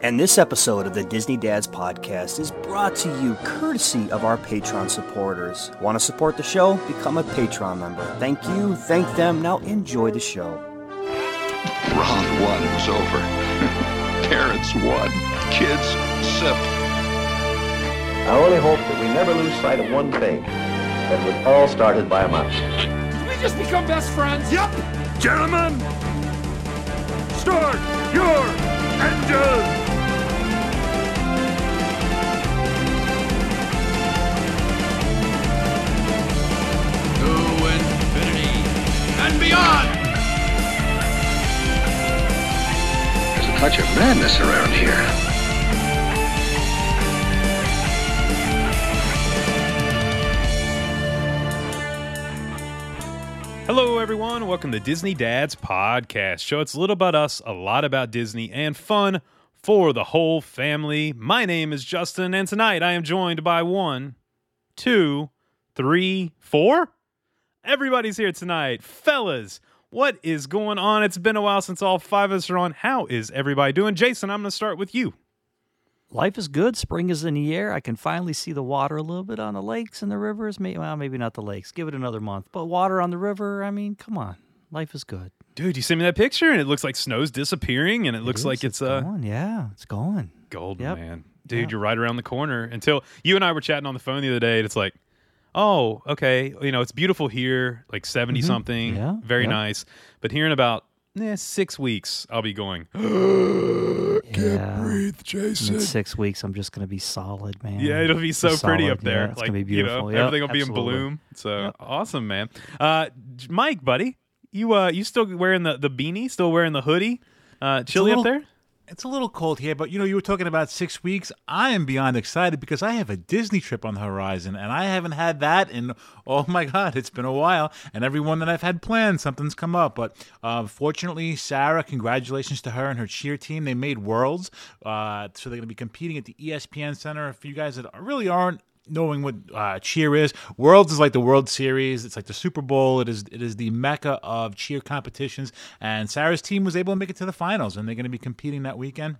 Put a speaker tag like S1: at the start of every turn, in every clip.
S1: And this episode of the Disney Dads Podcast is brought to you courtesy of our Patreon supporters. Want to support the show? Become a Patreon member. Thank you, thank them. Now enjoy the show.
S2: Round one was over. Parents won. Kids sip.
S3: I only hope that we never lose sight of one thing. That it was all started by a mouse.
S4: Did we just become best friends?
S5: Yep! Gentlemen, start your engine!
S4: Beyond!
S2: There's a touch of madness around here.
S6: Hello, everyone. Welcome to Disney Dad's Podcast Show. It's a little about us, a lot about Disney, and fun for the whole family. My name is Justin, and tonight I am joined by one, two, three, four. Everybody's here tonight. Fellas, what is going on? It's been a while since all five of us are on. How is everybody doing? Jason, I'm going to start with you.
S7: life is good. Spring is in the air. I can finally see the water a little bit on the lakes and the rivers. Maybe, well, maybe not the lakes. Give it another month. But water on the river, I mean, come on. Life is good.
S6: Dude, you sent me that picture, and it looks like snow's disappearing, and it, looks
S7: is.
S6: like it's, uh,
S7: gone. Yeah, it's gone.
S6: golden,
S7: Yep.
S6: man. Dude,
S7: Yep.
S6: you're right around the corner. Until you and I were chatting on the phone the other day, and it's like, oh, okay, you know, it's beautiful here, like 70 something,
S7: Mm-hmm. Yeah,
S6: very
S7: yep.
S6: nice. But here in about eh, six weeks, I'll be going,
S7: yeah.
S5: Breathe,
S7: In
S5: Jason.
S7: six weeks, I'm just going to be solid, man.
S6: yeah, it'll be so pretty
S7: Solid,
S6: up there.
S7: yeah, it's
S6: like,
S7: gonna be
S6: you know,
S7: beautiful. Yep,
S6: everything will be in bloom. So
S7: Yep.
S6: awesome, man. Uh, Mike, buddy, you uh, you still wearing the, the beanie, still wearing the hoodie? Uh, chilly
S5: little-
S6: up there?
S5: It's a little cold here, but you know, you were talking about six weeks. I am beyond excited because I have a Disney trip on the horizon, and I haven't had that in, oh my God, it's been a while. And every one that I've had planned, something's come up. But uh, fortunately, Sarah, congratulations to her and her cheer team. They made Worlds. Uh, so they're going to be competing at the ESPN Center. For you guys that really aren't knowing what uh, cheer is. Worlds is like the World Series. It's like the Super Bowl. It is it is the mecca of cheer competitions. And Sarah's team was able to make it to the finals, and they're going to be competing that weekend.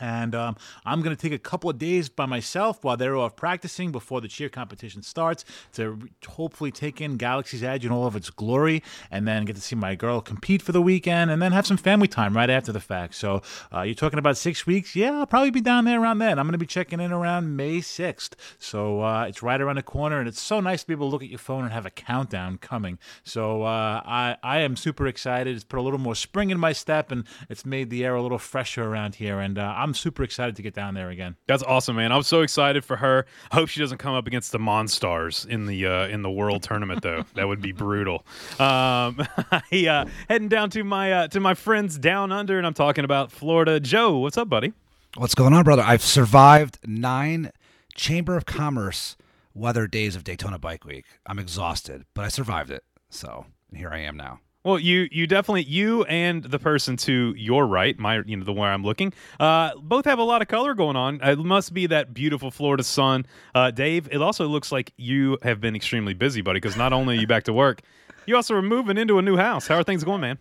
S5: And um, I'm going to take a couple of days by myself while they're off practicing before the cheer competition starts to hopefully take in Galaxy's Edge in all of its glory and then get to see my girl compete for the weekend and then have some family time right after the fact. So uh, you're talking about six weeks? Yeah, I'll probably be down there around then. I'm going to be checking in around May 6th. So uh, it's right around the corner and it's so nice to be able to look at your phone and have a countdown coming. So uh, I, I am super excited. It's put a little more spring in my step and it's made the air a little fresher around here. And uh, I'm super excited to get down there again.
S6: That's awesome, man. I'm so excited for her. I hope she doesn't come up against the Monstars in the uh, in the World Tournament, though. That would be brutal. Um, I, uh, heading down to my uh, to my friends down under, and I'm talking about Florida. Joe, what's up, buddy?
S8: What's going on, brother? I've survived nine Chamber of Commerce weather days of Daytona Bike Week. I'm exhausted, but I survived it. So and here I am now.
S6: Well, you you definitely you and the person to your right, my you know the where I'm looking, uh, both have a lot of color going on. It must be that beautiful Florida sun, uh, Dave. It also looks like you have been extremely busy, buddy, because not only are you back to work, you also are moving into a new house. How are things going, man?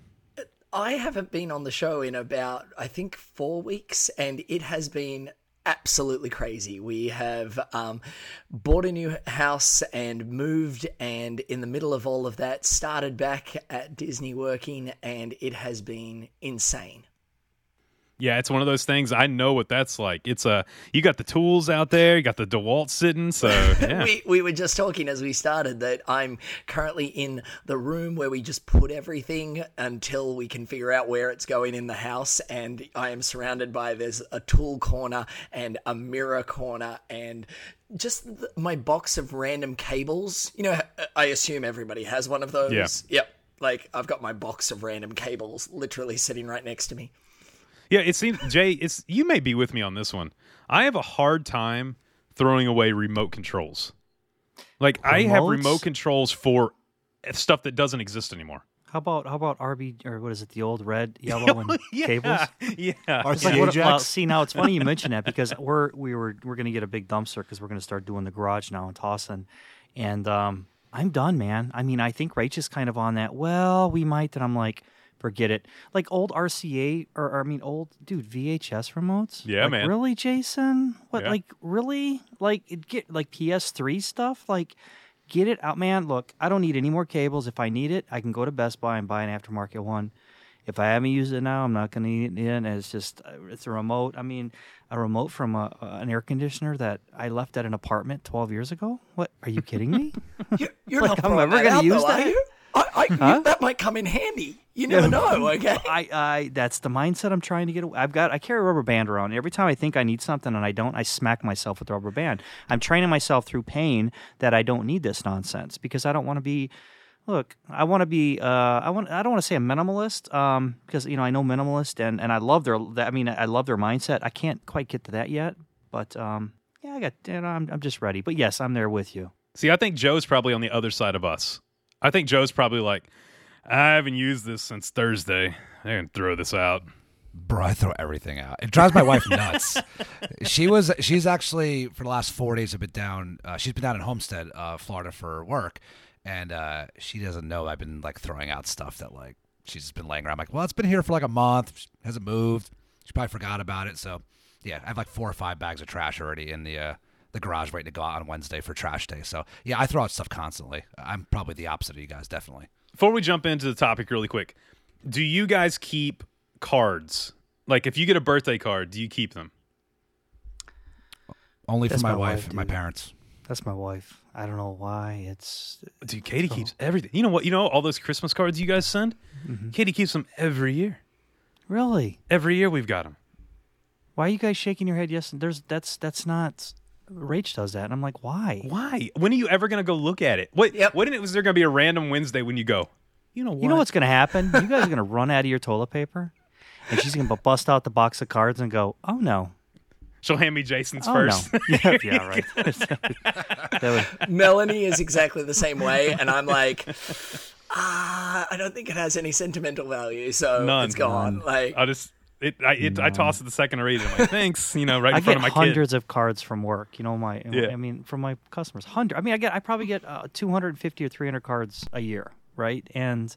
S9: I haven't been on the show in about, I think, four weeks, and it has been absolutely crazy. We have um, bought a new house and moved, and in the middle of all of that, started back at Disney working, and it has been insane.
S6: Yeah, it's one of those things. I know what that's like. It's a you got the tools out there, you got the DeWalt sitting, so yeah.
S9: We, we were just talking as we started that I'm currently in the room where we just put everything until we can figure out where it's going in the house. And I am surrounded by there's a tool corner and a mirror corner and just my box of random cables. You know, uh, I assume everybody has one of those.
S6: Yeah.
S9: Yep. Like I've got my box of random cables literally sitting right next to me.
S6: Yeah, it seems Jay, it's you may be with me on this one. I have a hard time throwing away remote controls. Like I have remote controls for stuff that doesn't exist anymore.
S7: How about how about RB or what is it? The old red, yellow, and cables.
S6: Yeah.
S7: It's like, what, well, see now it's funny you mention that because we're we were we're gonna get a big dumpster because we're gonna start doing the garage now and tossing, and um, I'm done, man. I mean, I think Rach is kind of on that. Well, we might, and I'm like, Forget it. Like old RCA or, or I mean old dude VHS remotes.
S6: Yeah,
S7: Like,
S6: man.
S7: Really, Jason? What?
S6: Yeah.
S7: Like really? Like it get like PS3 stuff? Like get it out, man. Look, I don't need any more cables. If I need it, I can go to Best Buy and buy an aftermarket one. If I haven't used it now, I'm not going to need it in. It's just uh, it's a remote. I mean, a remote from a, an air conditioner that I left at an apartment 12 years ago. What? Are you kidding me?
S9: You're, you're
S7: Like,
S9: not
S7: I'm
S9: throwing
S7: never gonna use
S9: though, are
S7: that?
S9: You? I, I,
S7: Huh?
S9: that might come in handy. You never know. Okay.
S7: I, I that's the mindset I'm trying to get. away. I've got I carry a rubber band around. Every time I think I need something and I don't, I smack myself with the rubber band. I'm training myself through pain that I don't need this nonsense because I don't want to be. Look, I want to be. Uh, I want. I don't want to say a minimalist, um, because you know I know minimalist and and I love their. I mean, I love their mindset. I can't quite get to that yet, but um, yeah, I got. You know, I'm I'm just ready. But yes, I'm there with you.
S6: See, I think Joe's probably on the other side of us. I think Joe's probably like, I haven't used this since Thursday. I can throw this out.
S8: Bro, I throw everything out. It drives my wife nuts. she was she's actually for the last four days have been down. Uh, she's been down in Homestead, uh, Florida for work, and uh, she doesn't know I've been like throwing out stuff that like she's just been laying around. I'm like, well, it's been here for like a month, hasn't moved. She probably forgot about it. So yeah, I have like four or five bags of trash already in the uh, the garage waiting to go out on Wednesday for trash day. So yeah, I throw out stuff constantly. I'm probably the opposite of you guys, definitely.
S6: Before we jump into the topic really quick, do you guys keep cards? Like if you get a birthday card, do you keep them?
S8: Only
S7: That's
S8: for my,
S7: my
S8: wife
S7: wife,
S8: and my parents.
S7: That's my wife. I don't know why. It's
S6: Dude, Katie oh. keeps everything. You know what? You know all those Christmas cards you guys send? Mm-hmm. Katie keeps them every year.
S7: really.
S6: Every year we've got them.
S7: Why are you guys shaking your head? Yes, there's that's that's not. Rach does that, and I'm like, why?
S6: Why? When are you ever going to go look at it? What?
S9: Yep.
S6: When was there going to be a random Wednesday when you go? You know what?
S7: You know what's going to happen? You guys are going to run out of your toilet paper, and she's going to bust out the box of cards and go, "Oh no,
S6: She'll hand me Jason's
S7: oh
S6: first.
S7: no, yeah, yeah, right." that would,
S9: Melanie is exactly the same way, and I'm like, ah, I don't think it has any sentimental value, so
S6: None.
S9: it's gone. Like,
S6: I just it I it, I toss it the second I read it. I'm like, thanks, you know, right in
S7: I
S6: front
S7: get
S6: of my
S7: hundreds of cards from work. You know, my
S6: Yeah.
S7: I mean, from my customers, hundred. I mean, I get I probably get uh, 250 or 300 cards a year, right? And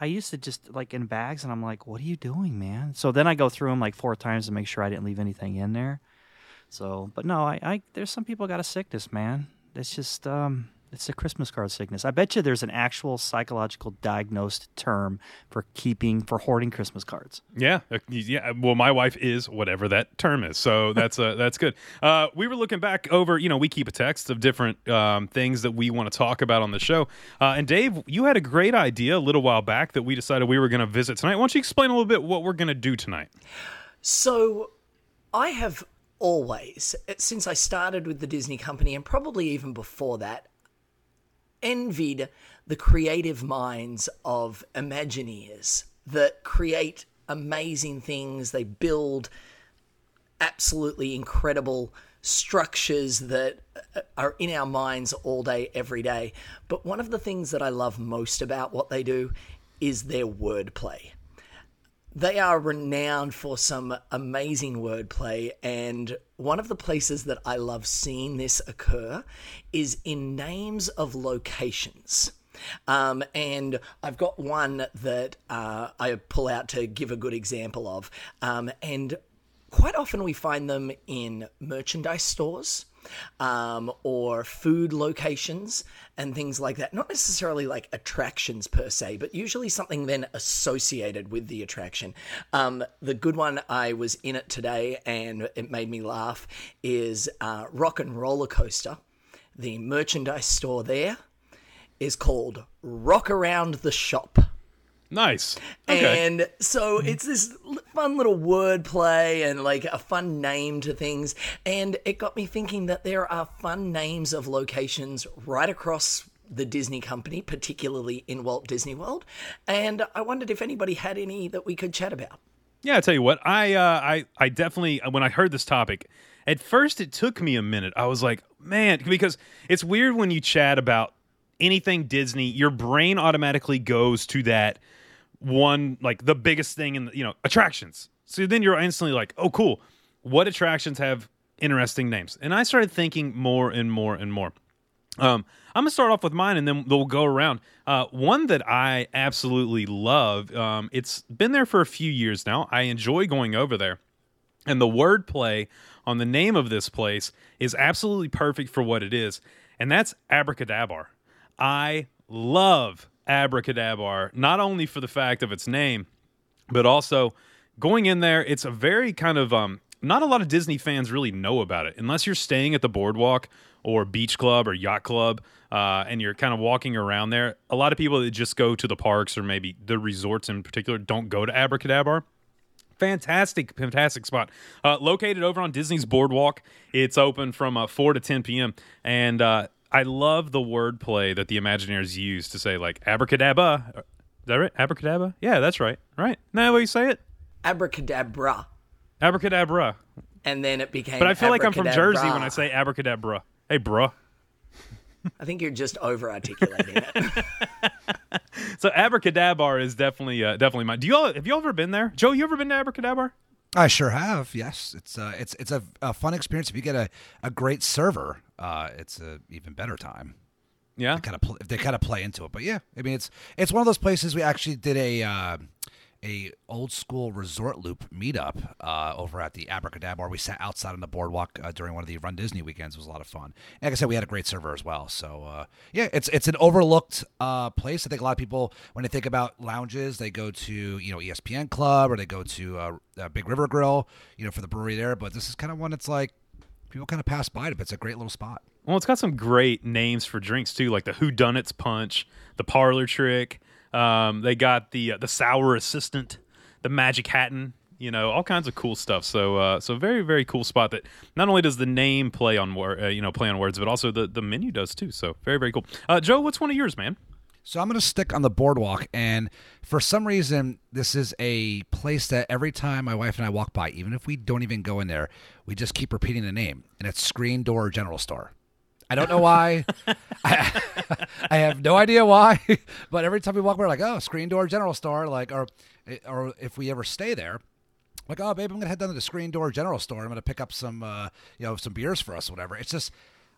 S7: I used to just like in bags, and I'm like, "What are you doing, man?" So then I go through them like four times to make sure I didn't leave anything in there. So, but no, I, I there's some people got a sickness, man. It's just um, it's a Christmas card sickness. I bet you there's an actual psychological diagnosed term for keeping for hoarding Christmas cards.
S6: Yeah, uh, yeah. Well, my wife is whatever that term is, so that's uh, that's good. Uh, we were looking back over, you know, we keep a text of different um, things that we want to talk about on the show. Uh, and Dave, you had a great idea a little while back that we decided we were going to visit tonight. Why don't you explain a little bit what we're going to do tonight?
S9: So, I have always, since I started with the Disney company, and probably even before that, envied the creative minds of Imagineers that create amazing things. They build absolutely incredible structures that uh, are in our minds all day, every day. But one of the things that I love most about what they do is their wordplay they are renowned for some amazing wordplay, and one of the places that I love seeing this occur is in names of locations. Um, and I've got one that uh, I pull out to give a good example of. Um, and quite often we find them in merchandise stores um, or food locations and things like that. Not necessarily like attractions per se, but usually something then associated with the attraction. Um, the good one, I was in it today and it made me laugh, is uh, Rock and Roller Coaster. The merchandise store there is called Rock Around the Shop.
S6: Nice. Okay.
S9: And so it's this fun little wordplay and like a fun name to things. And it got me thinking that there are fun names of locations right across the Disney company, particularly in Walt Disney World. And I wondered if anybody had any that we could chat about.
S6: Yeah, I tell you what, I uh, I I definitely when I heard this topic, at first it took me a minute. I was like, man, because it's weird when you chat about anything Disney, your brain automatically goes to that one like the biggest thing in the, you know attractions. So then you're instantly like, oh, cool. What attractions have interesting names? And I started thinking more and more and more. Um, I'm gonna start off with mine, and then we'll go around. Uh, one that I absolutely love. Um, it's been there for a few years now. I enjoy going over there, and the wordplay on the name of this place is absolutely perfect for what it is, and that's Abracadabar. I love Abracadabar not only for the fact of its name, but also going in there. It's a very kind of um, not a lot of Disney fans really know about it unless you're staying at the boardwalk or beach club or yacht club uh, and you're kind of walking around there. A lot of people that just go to the parks or maybe the resorts in particular don't go to Abracadabar. Fantastic, fantastic spot. Uh, located over on Disney's Boardwalk. It's open from uh, 4 to 10 p.m. And uh, I love the wordplay that the Imagineers use to say, like, abracadabra. Is that right? Abracadabra? Yeah, that's right. Right? Now, way you say it?
S9: Abracadabra.
S6: Abracadabra.
S9: And then it became.
S6: But I feel like I'm from. Jersey when I say abracadabra. Hey, bruh.
S9: I think you're just over articulating it.
S6: So abracadabra is definitely uh, definitely mine. Do you all have you all ever been there? Joe, you ever been to abracadabra?
S8: I sure have. Yes, it's uh, it's it's a, a fun experience. If you get a, a great server, uh, it's a even better time.
S6: Yeah,
S8: kind of pl- they kind of play into it. But yeah, I mean it's it's one of those places we actually did a uh, a old school resort loop meetup uh, over at the Abracadabra. We sat outside on the boardwalk uh, during one of the Run Disney weekends. It was a lot of fun. And like I said, we had a great server as well. So uh, yeah, it's it's an overlooked uh, place. I think a lot of people when they think about lounges, they go to you know ESPN Club or they go to uh, uh, Big River Grill, you know, for the brewery there. But this is kind of one that's like people kind of pass by it, but it's a great little spot.
S6: Well, it's got some great names for drinks too, like the Who Done It's Punch, the Parlor Trick. Um, they got the uh, the Sour Assistant, the Magic Hatton. You know, all kinds of cool stuff. So, uh, so very very cool spot. That not only does the name play on uh, you know play on words, but also the the menu does too. So very very cool. Uh, Joe, what's one of yours, man?
S8: So I'm going to stick on the boardwalk, and for some reason, this is a place that every time my wife and I walk by, even if we don't even go in there, we just keep repeating the name, and it's Screen Door General Store. I don't know why. I, I have no idea why, but every time we walk, by, we're like, "Oh, Screen Door General Store," like, or or if we ever stay there, like, "Oh, babe, I'm gonna head down to the Screen Door General Store. I'm gonna pick up some, uh, you know, some beers for us, whatever." It's just,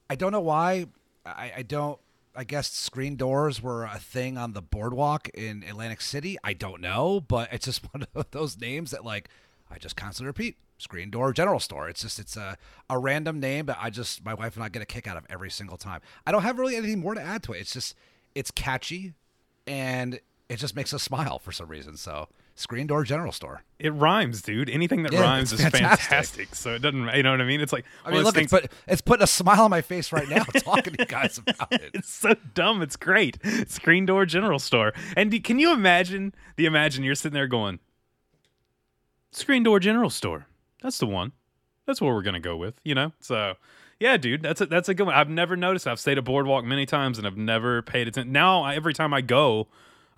S8: I don't know why. I, I don't. I guess screen doors were a thing on the boardwalk in Atlantic City. I don't know, but it's just one of those names that like I just constantly repeat. Screen door general store. It's just it's a a random name, but I just my wife and I get a kick out of every single time. I don't have really anything more to add to it. It's just it's catchy and it just makes us smile for some reason. So screen door general store.
S6: It rhymes, dude. Anything that
S8: Yeah,
S6: rhymes is
S8: fantastic.
S6: fantastic. So it doesn't, you know what I mean? It's like
S8: I mean, look, it's, put, it's putting a smile on my face right now talking to you guys about it.
S6: it's so dumb. It's great. Screen door general store. And do, can you imagine the imagine you're sitting there going, Screen door general store. That's the one. That's what we're gonna go with. You know. So yeah, dude, that's a that's a good one. I've never noticed. I've stayed at boardwalk many times and I've never paid attention. Now I, every time I go,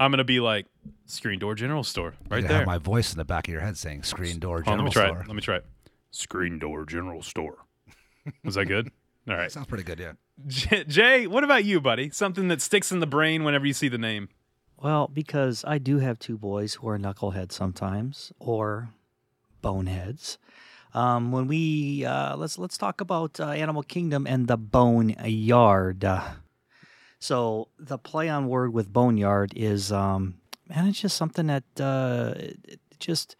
S6: I'm gonna be like screen door general store right
S8: you
S6: there.
S8: have my voice in the back of your head saying screen door
S6: Hold on,
S8: general
S6: let me try
S8: store.
S6: it. Let me try it. Screen door general store. Was that good? All right.
S8: Sounds pretty good, yeah.
S6: J- Jay, what about you, buddy? Something that sticks in the brain whenever you see the name.
S7: Well, because I do have two boys who are knuckleheads sometimes, or boneheads. Um, when we uh, let's let's talk about uh, Animal Kingdom and the Boneyard. Uh, so the play on word with Boneyard is um, man, it's just something that uh, it, it just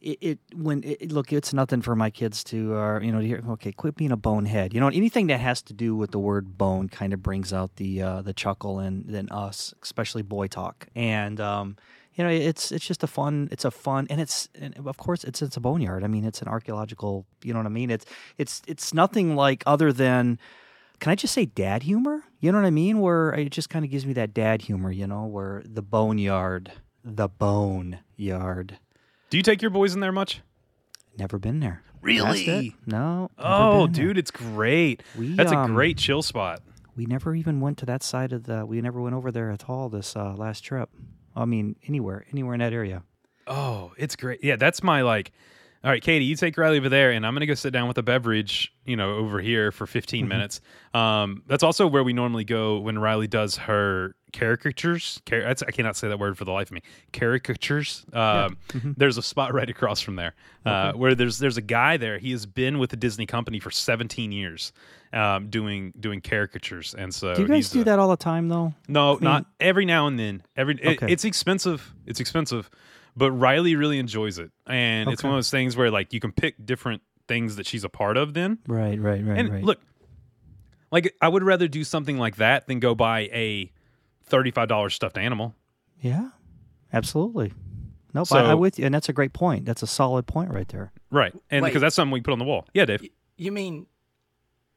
S7: it, it when it, look it's nothing for my kids to uh, you know to hear okay quit being a bonehead. You know anything that has to do with the word bone kind of brings out the uh, the chuckle and then us especially boy talk. And um, you know it's it's just a fun it's a fun and it's and of course it's it's a boneyard. I mean it's an archaeological you know what I mean? It's it's it's nothing like other than can I just say dad humor? You know what I mean? Where it just kind of gives me that dad humor, you know, where the boneyard, the bone yard.
S6: Do you take your boys in there much?
S7: Never been there.
S6: Really?
S7: No.
S6: Oh,
S7: been there.
S6: dude, it's great.
S7: We,
S6: That's a
S7: um,
S6: great chill spot.
S7: We never even went to that side of the. We never went over there at all this uh, last trip. I mean, anywhere, anywhere in that area.
S6: Oh, it's great. Yeah, that's my like. All right, Katie, you take Riley over there, and I'm gonna go sit down with a beverage, you know, over here for 15
S7: Mm-hmm.
S6: minutes. Um, that's also where we normally go when Riley does her caricatures. Car- that's, I cannot say that word for the life of me. Caricatures. Um, There's a spot right across from there uh, where there's there's a guy there. He has been with the Disney company for 17 years, um, doing doing caricatures, and so
S7: Do you guys do
S6: a-
S7: that all the time though?
S6: No, not every now and then. Every it- it's expensive. It's expensive, but Riley really enjoys it, and it's one of those things where like you can pick different things that she's a part of. Then
S7: Right, right, right,
S6: and
S7: right.
S6: look, like I would rather do something like that than go buy a thirty-five dollars stuffed animal.
S7: yeah, absolutely. Nope,
S6: So-
S7: I, I'm with you, and that's a great point. That's a solid point right there.
S6: Right, and because that's something we put on the wall. Yeah, Dave,
S9: You mean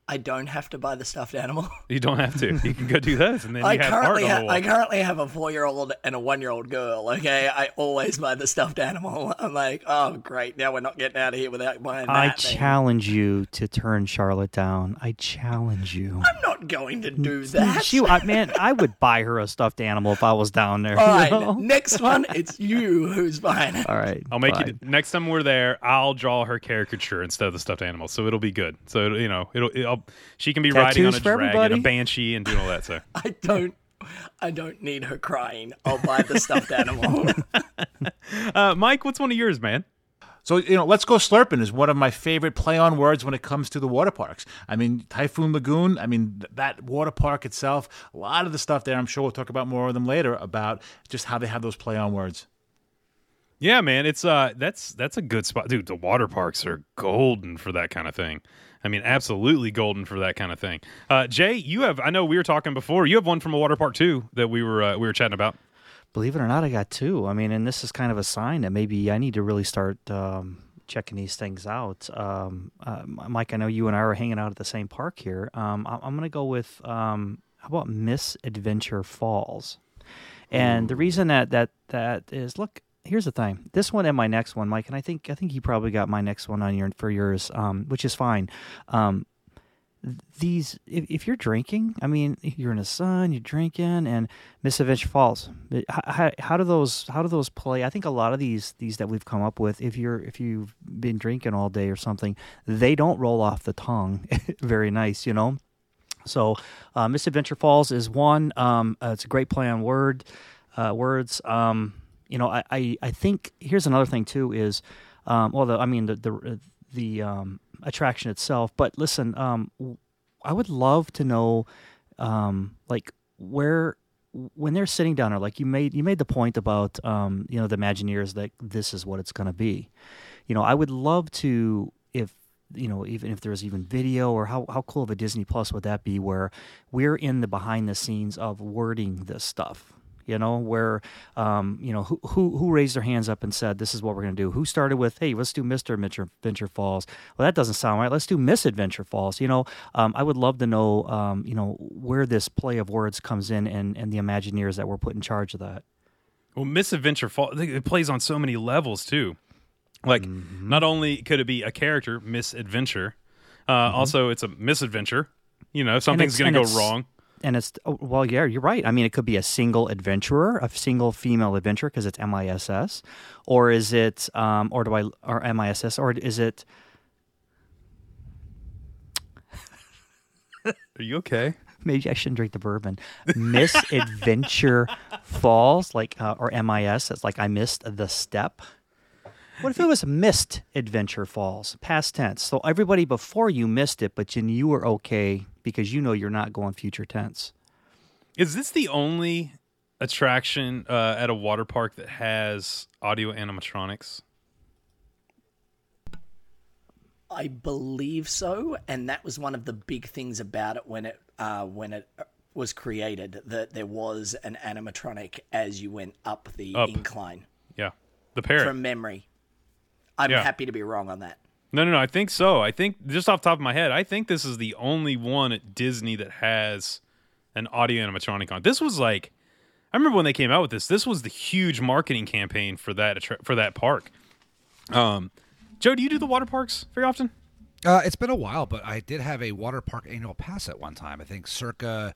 S9: I don't have to buy the stuffed animal?
S6: you don't have to. You can go do that, and then
S9: I
S6: you have art
S9: currently
S6: on
S9: ha-
S6: the wall.
S9: I currently have a four year old and a one year old girl. Okay, I always buy the stuffed animal. I'm like, oh great, now we're not getting out of here without buying that.
S7: I
S9: thing.
S7: challenge you to turn Charlotte down. I challenge you.
S9: I'm not going to do that.
S7: She, I, man, I would buy her a stuffed animal if I was down there.
S9: All
S7: you
S9: right,
S7: know?
S9: next one, it's you who's buying it.
S7: All right.
S6: I'll make
S7: fine.
S6: it next time we're there. I'll draw her caricature instead of the stuffed animal, so it'll be good. So it'll, you know, it'll, it'll she can be riding on a
S7: Tattoos for
S6: dragon, a banshee, and doing all that. So
S9: I don't. I don't need her crying. I'll buy the stuffed animal.
S6: Uh, Mike, what's one of yours, man?
S5: So you know, let's go slurping is one of my favorite play on words when it comes to the water parks. I mean, Typhoon Lagoon. I mean, th- that water park itself. A lot of the stuff there. I'm sure we'll talk about more of them later about just how they have those play on words.
S6: Yeah, man, it's uh, that's that's a good spot, dude. The water parks are golden for that kind of thing. I mean, absolutely golden for that kind of thing. Uh, Jay, you have. I know we were talking before. You have one from a water park too that we were uh, we were chatting about.
S7: Believe it or not, I got two. I mean, and this is kind of a sign that maybe I need to really start um, checking these things out. Um, uh, Mike, I know you and I are hanging out at the same park here. Um, I- I'm going to go with um, how about Miss Adventure Falls? And the reason that that that is, look, here's the thing. This one and my next one, Mike, and I think I think you probably got my next one on your for yours, um, which is fine. Um, these if, if you're drinking i mean you're in the sun you're drinking and misadventure falls how, how, do those how do those play i think a lot of these these that we've come up with if you're if you've been drinking all day or something they don't roll off the tongue very nice you know so uh, misadventure falls is one um, uh, it's a great play on word uh, words um, you know I, I i think here's another thing too is um, well the, i mean the the the um, attraction itself but listen um, i would love to know um, like where when they're sitting down or like you made you made the point about um, you know the imagineers that this is what it's going to be. You know i would love to if you know even if there's even video or how, how cool of a disney plus would that be where we're in the behind the scenes of wording this stuff you know where um, you know who, who who raised their hands up and said this is what we're going to do. Who started with hey let's do mr adventure, falls. Well that doesn't sound right. Let's do miss adventure falls. You know um, i would love to know um, you know where this play of words comes in and and the imagineers that were put in charge of that.
S6: Well, Misadventure Falls, it plays on so many levels too. Like, not only could it be a character misadventure, uh, also it's a misadventure. You know, something's going to go wrong.
S7: And it's oh, well yeah you're right. I mean it could be a single adventurer a single female adventurer because it's miss or is it um or do i or miss or is it
S6: Are you okay?
S7: maybe i shouldn't drink the bourbon. Misadventure falls like uh, or mis it's like i missed the step. What if it was missed adventure falls past tense? So everybody before you missed it but you, you were okay because you know you're not going future tense
S6: Is this the only attraction uh, at a water park that has audio animatronics?
S9: I believe so, and that was one of the big things about it when it uh, when it was created that there was an animatronic as you went up the
S6: Up.
S9: incline
S6: Yeah, the parrot.
S9: from memory. I'm
S6: Yeah.
S9: happy to be wrong on that.
S6: No, no, no. I think so. I think just off the top of my head, I think this is the only one at Disney that has an audio animatronic on. This was like, I remember when they came out with this. This was the huge marketing campaign for that for that park. Um, Joe, do you do the water parks very often?
S8: Uh, it's been a while, but I did have a water park annual pass at one time. I think circa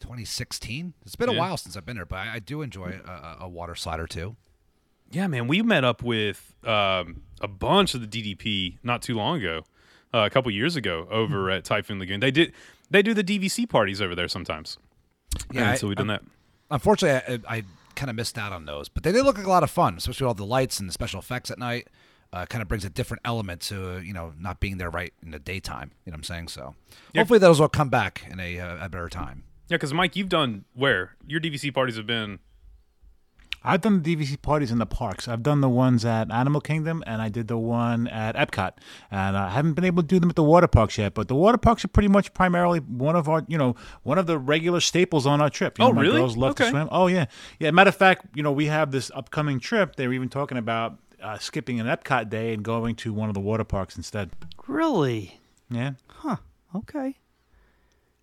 S8: 2016. It's been a while since I've been there, but I, I do enjoy a, a- a water slide or two.
S6: Yeah, man, we met up with um, a bunch of the DDP not too long ago, uh, a couple years ago, over
S8: Hmm.
S6: at Typhoon Lagoon. They did they do the DVC parties over there sometimes.
S8: Yeah, I-
S6: so we've done
S8: I-
S6: that.
S8: unfortunately, I, I kind of missed out on those, but they did look like a lot of fun, especially with all the lights and the special effects at night. Uh, kind of brings a different element to uh, you know not being there right in the daytime. You know what I'm saying? So
S6: Yeah.
S8: hopefully those will come back in a, uh, a better time.
S6: Yeah, because Mike, you've done where your DVC parties have been.
S5: I've done the DVC parties in the parks. I've done the ones at Animal Kingdom, and I did the one at Epcot. And I haven't been able to do them at the water parks yet. But the water parks are pretty much primarily one of our, you know, one of the regular staples on our trip. You
S6: Oh,
S5: know, my
S6: really?
S5: Girls love
S6: Okay.
S5: to swim. Oh yeah, yeah. Matter of fact, you know, we have this upcoming trip. They were even talking about uh, skipping an Epcot day and going to one of the water parks instead.
S7: Really?
S5: Yeah. Huh.
S7: Okay.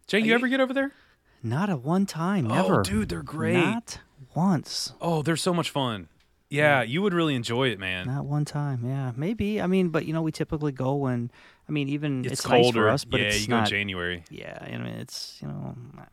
S6: Jay, you ever get over there?
S7: Not at one time,
S6: Oh,
S7: never.
S6: dude, they're great.
S7: Not once.
S6: Oh, they're so much fun. Yeah, you would really enjoy it, man.
S7: Not one time. Yeah, maybe. I mean, but you know, we typically go when. I mean, even
S6: It's,
S7: it's, nice
S6: colder.
S7: for us, but
S6: yeah,
S7: it's
S6: you go
S7: not.
S6: January.
S7: Yeah, I mean, it's you know, mm,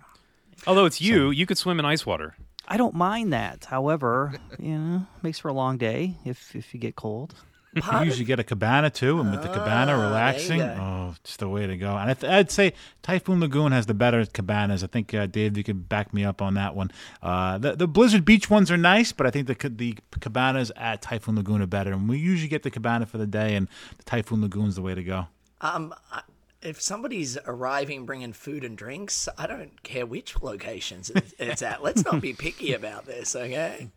S6: Although it's you, you could swim in ice water.
S7: I don't mind that. However, you know, makes for a long day if if you get cold.
S5: You usually get a cabana too, and with the cabana relaxing,
S9: go.
S5: oh, it's the way to go. And I th- I'd say Typhoon Lagoon has the better cabanas. I think uh, Dave, you could back me up on that one. Uh, the the Blizzard Beach ones are nice, but I think the the cabanas at Typhoon Lagoon are better. And we usually get the cabana for the day, and the Typhoon Lagoon's the way to go.
S9: Um, I- if somebody's arriving bringing food and drinks, I don't care which locations it's at. Let's not be picky about this, okay?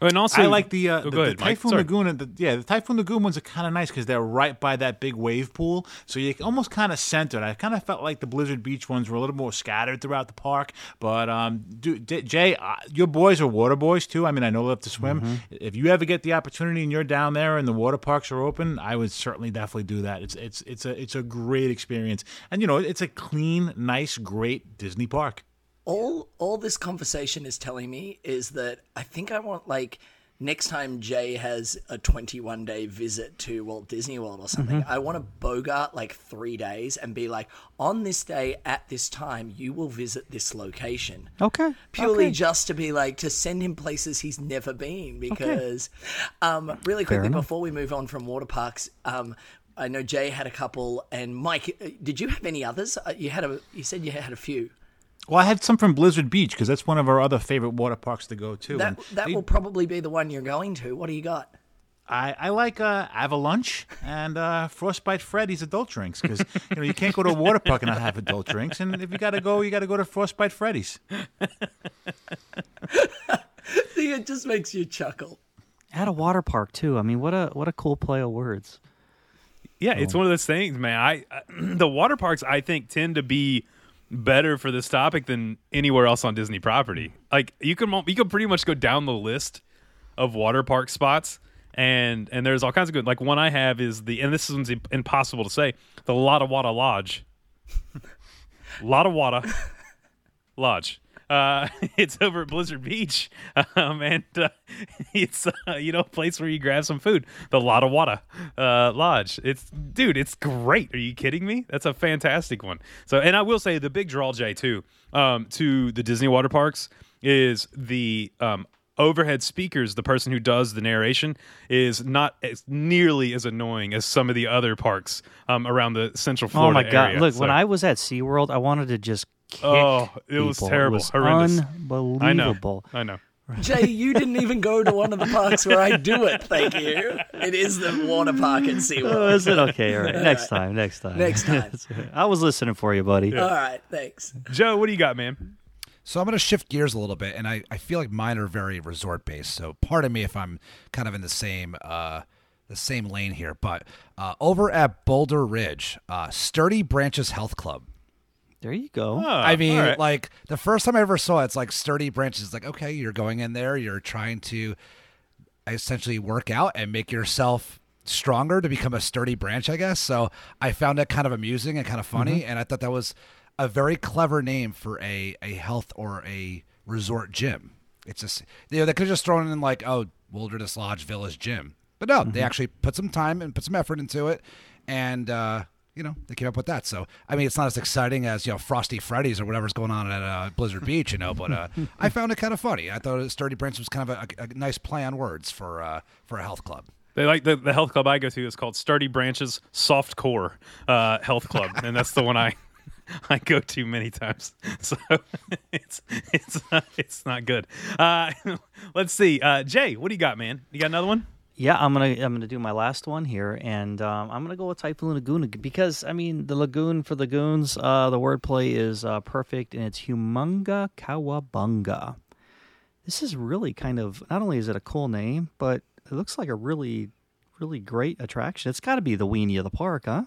S6: And also,
S5: I like the uh,
S6: Oh,
S5: the,
S6: go
S5: the
S6: ahead, Mike.
S5: Typhoon
S6: Sorry.
S5: Lagoon. And the, yeah, the Typhoon Lagoon ones are kind of nice because they're right by that big wave pool, so you almost kind of centered. I kind of felt like the Blizzard Beach ones were a little more scattered throughout the park. But um, do, D- Jay, uh, your boys are water boys too. I mean, I know they love to swim.
S6: Mm-hmm.
S5: If you ever get the opportunity and you're down there and the water parks are open, I would certainly definitely do that. It's it's it's a it's a great experience, and you know, it's a clean, nice, great Disney park.
S9: All all this conversation is telling me is that I think I want like next time Jay has a 21 day visit to Walt Disney World or something, I want to bogart like three days and be like, on this day at this time, you will visit this location.
S7: Okay.
S9: Purely
S7: okay.
S9: just to be like to send him places he's never been because um really quickly before we move on from water parks um I know Jay had a couple and Mike uh, did you have any others Uh, you had a you said you had a few
S5: Well, I had some from Blizzard Beach because that's one of our other favorite water parks to go to.
S9: That
S5: and
S9: that
S5: they-
S9: will probably be the one you're going to. What do you got?
S5: I, I like uh, Avalanche and uh, Frostbite Freddy's adult drinks because you know you can't go to a water park and not have adult drinks, and if you got to go, you got to go to Frostbite Freddy's.
S9: See, It just makes you chuckle.
S7: At a water park too. I mean, what a what a cool play of words.
S6: Yeah, it's one of those things, man. I, I the water parks I think tend to be better for this topic than anywhere else on Disney property. Like you can you can pretty much go down the list of water park spots and and there's all kinds of good. Like one I have is the and this one's impossible to say, the Lottawatta Lodge. Lottawatta Lodge. Uh, it's over at Blizzard Beach, um, and uh, it's uh, you know a place where you grab some food. The Lottawatta uh, Lodge. It's dude, it's great. Are you kidding me? That's a fantastic one. So, and I will say the big draw, Jay, too, um, to the Disney water parks is the um, overhead speakers. The person who does the narration is not as nearly as annoying as some of the other parks um, around the Central Florida
S7: oh my god!
S6: area.
S7: Look,
S6: So-
S7: when I was at SeaWorld, I wanted to just
S6: Oh, it was terrible,
S7: It was
S6: horrendous.
S7: unbelievable.
S6: I know. I know.
S9: Jay, you didn't even go to one of the parks where I do it. Thank you. It is the water park at
S7: Oh,
S9: SeaWorld.
S7: is it okay? All right. Next time. Next time.
S9: Next time.
S7: I was listening for you, buddy.
S9: All right, thanks.
S6: Joe, what do you got, man?
S8: So I'm going to shift gears a little bit, and I, I feel like mine are very resort based. So pardon me if I'm kind of in the same uh, the same lane here. But uh, over at Boulder Ridge, uh, Sturdy Branches Health Club.
S7: There you go.
S8: I mean,
S6: all right.
S8: like the first time I ever saw it, it's like Sturdy Branches. Like, okay, you're going in there, you're trying to essentially work out and make yourself stronger to become a sturdy branch, I guess. So I found that kind of amusing and kind of funny, and I thought that was a very clever name for a a health or a resort gym. It's just you know they could have just thrown in like oh Wilderness Lodge Village Gym, but no, they actually put some time and put some effort into it, and uh, you know they came up with that. So I mean, it's not as exciting as you know Frosty Freddy's or whatever's going on at uh, Blizzard Beach, you know. But uh, I found it kind of funny. I thought Sturdy Branch was kind of a, a nice play on words for uh, for a health club.
S6: They like the, the health club I go to is called Sturdy Branches Soft Core uh, Health Club, and that's the one I I go to many times, so it's it's not, it's not good. Uh, let's see, uh, Jay, what do you got, man? You got another one?
S7: Yeah, I'm gonna I'm gonna do my last one here, and um, I'm gonna go with Typhoon Lagoon because I mean the lagoon for lagoons. Uh, the wordplay is uh, perfect, and it's Humunga Kowabunga. This is really kind of not only is it a cool name, but it looks like a really really great attraction. It's got to be the weenie of the park, huh?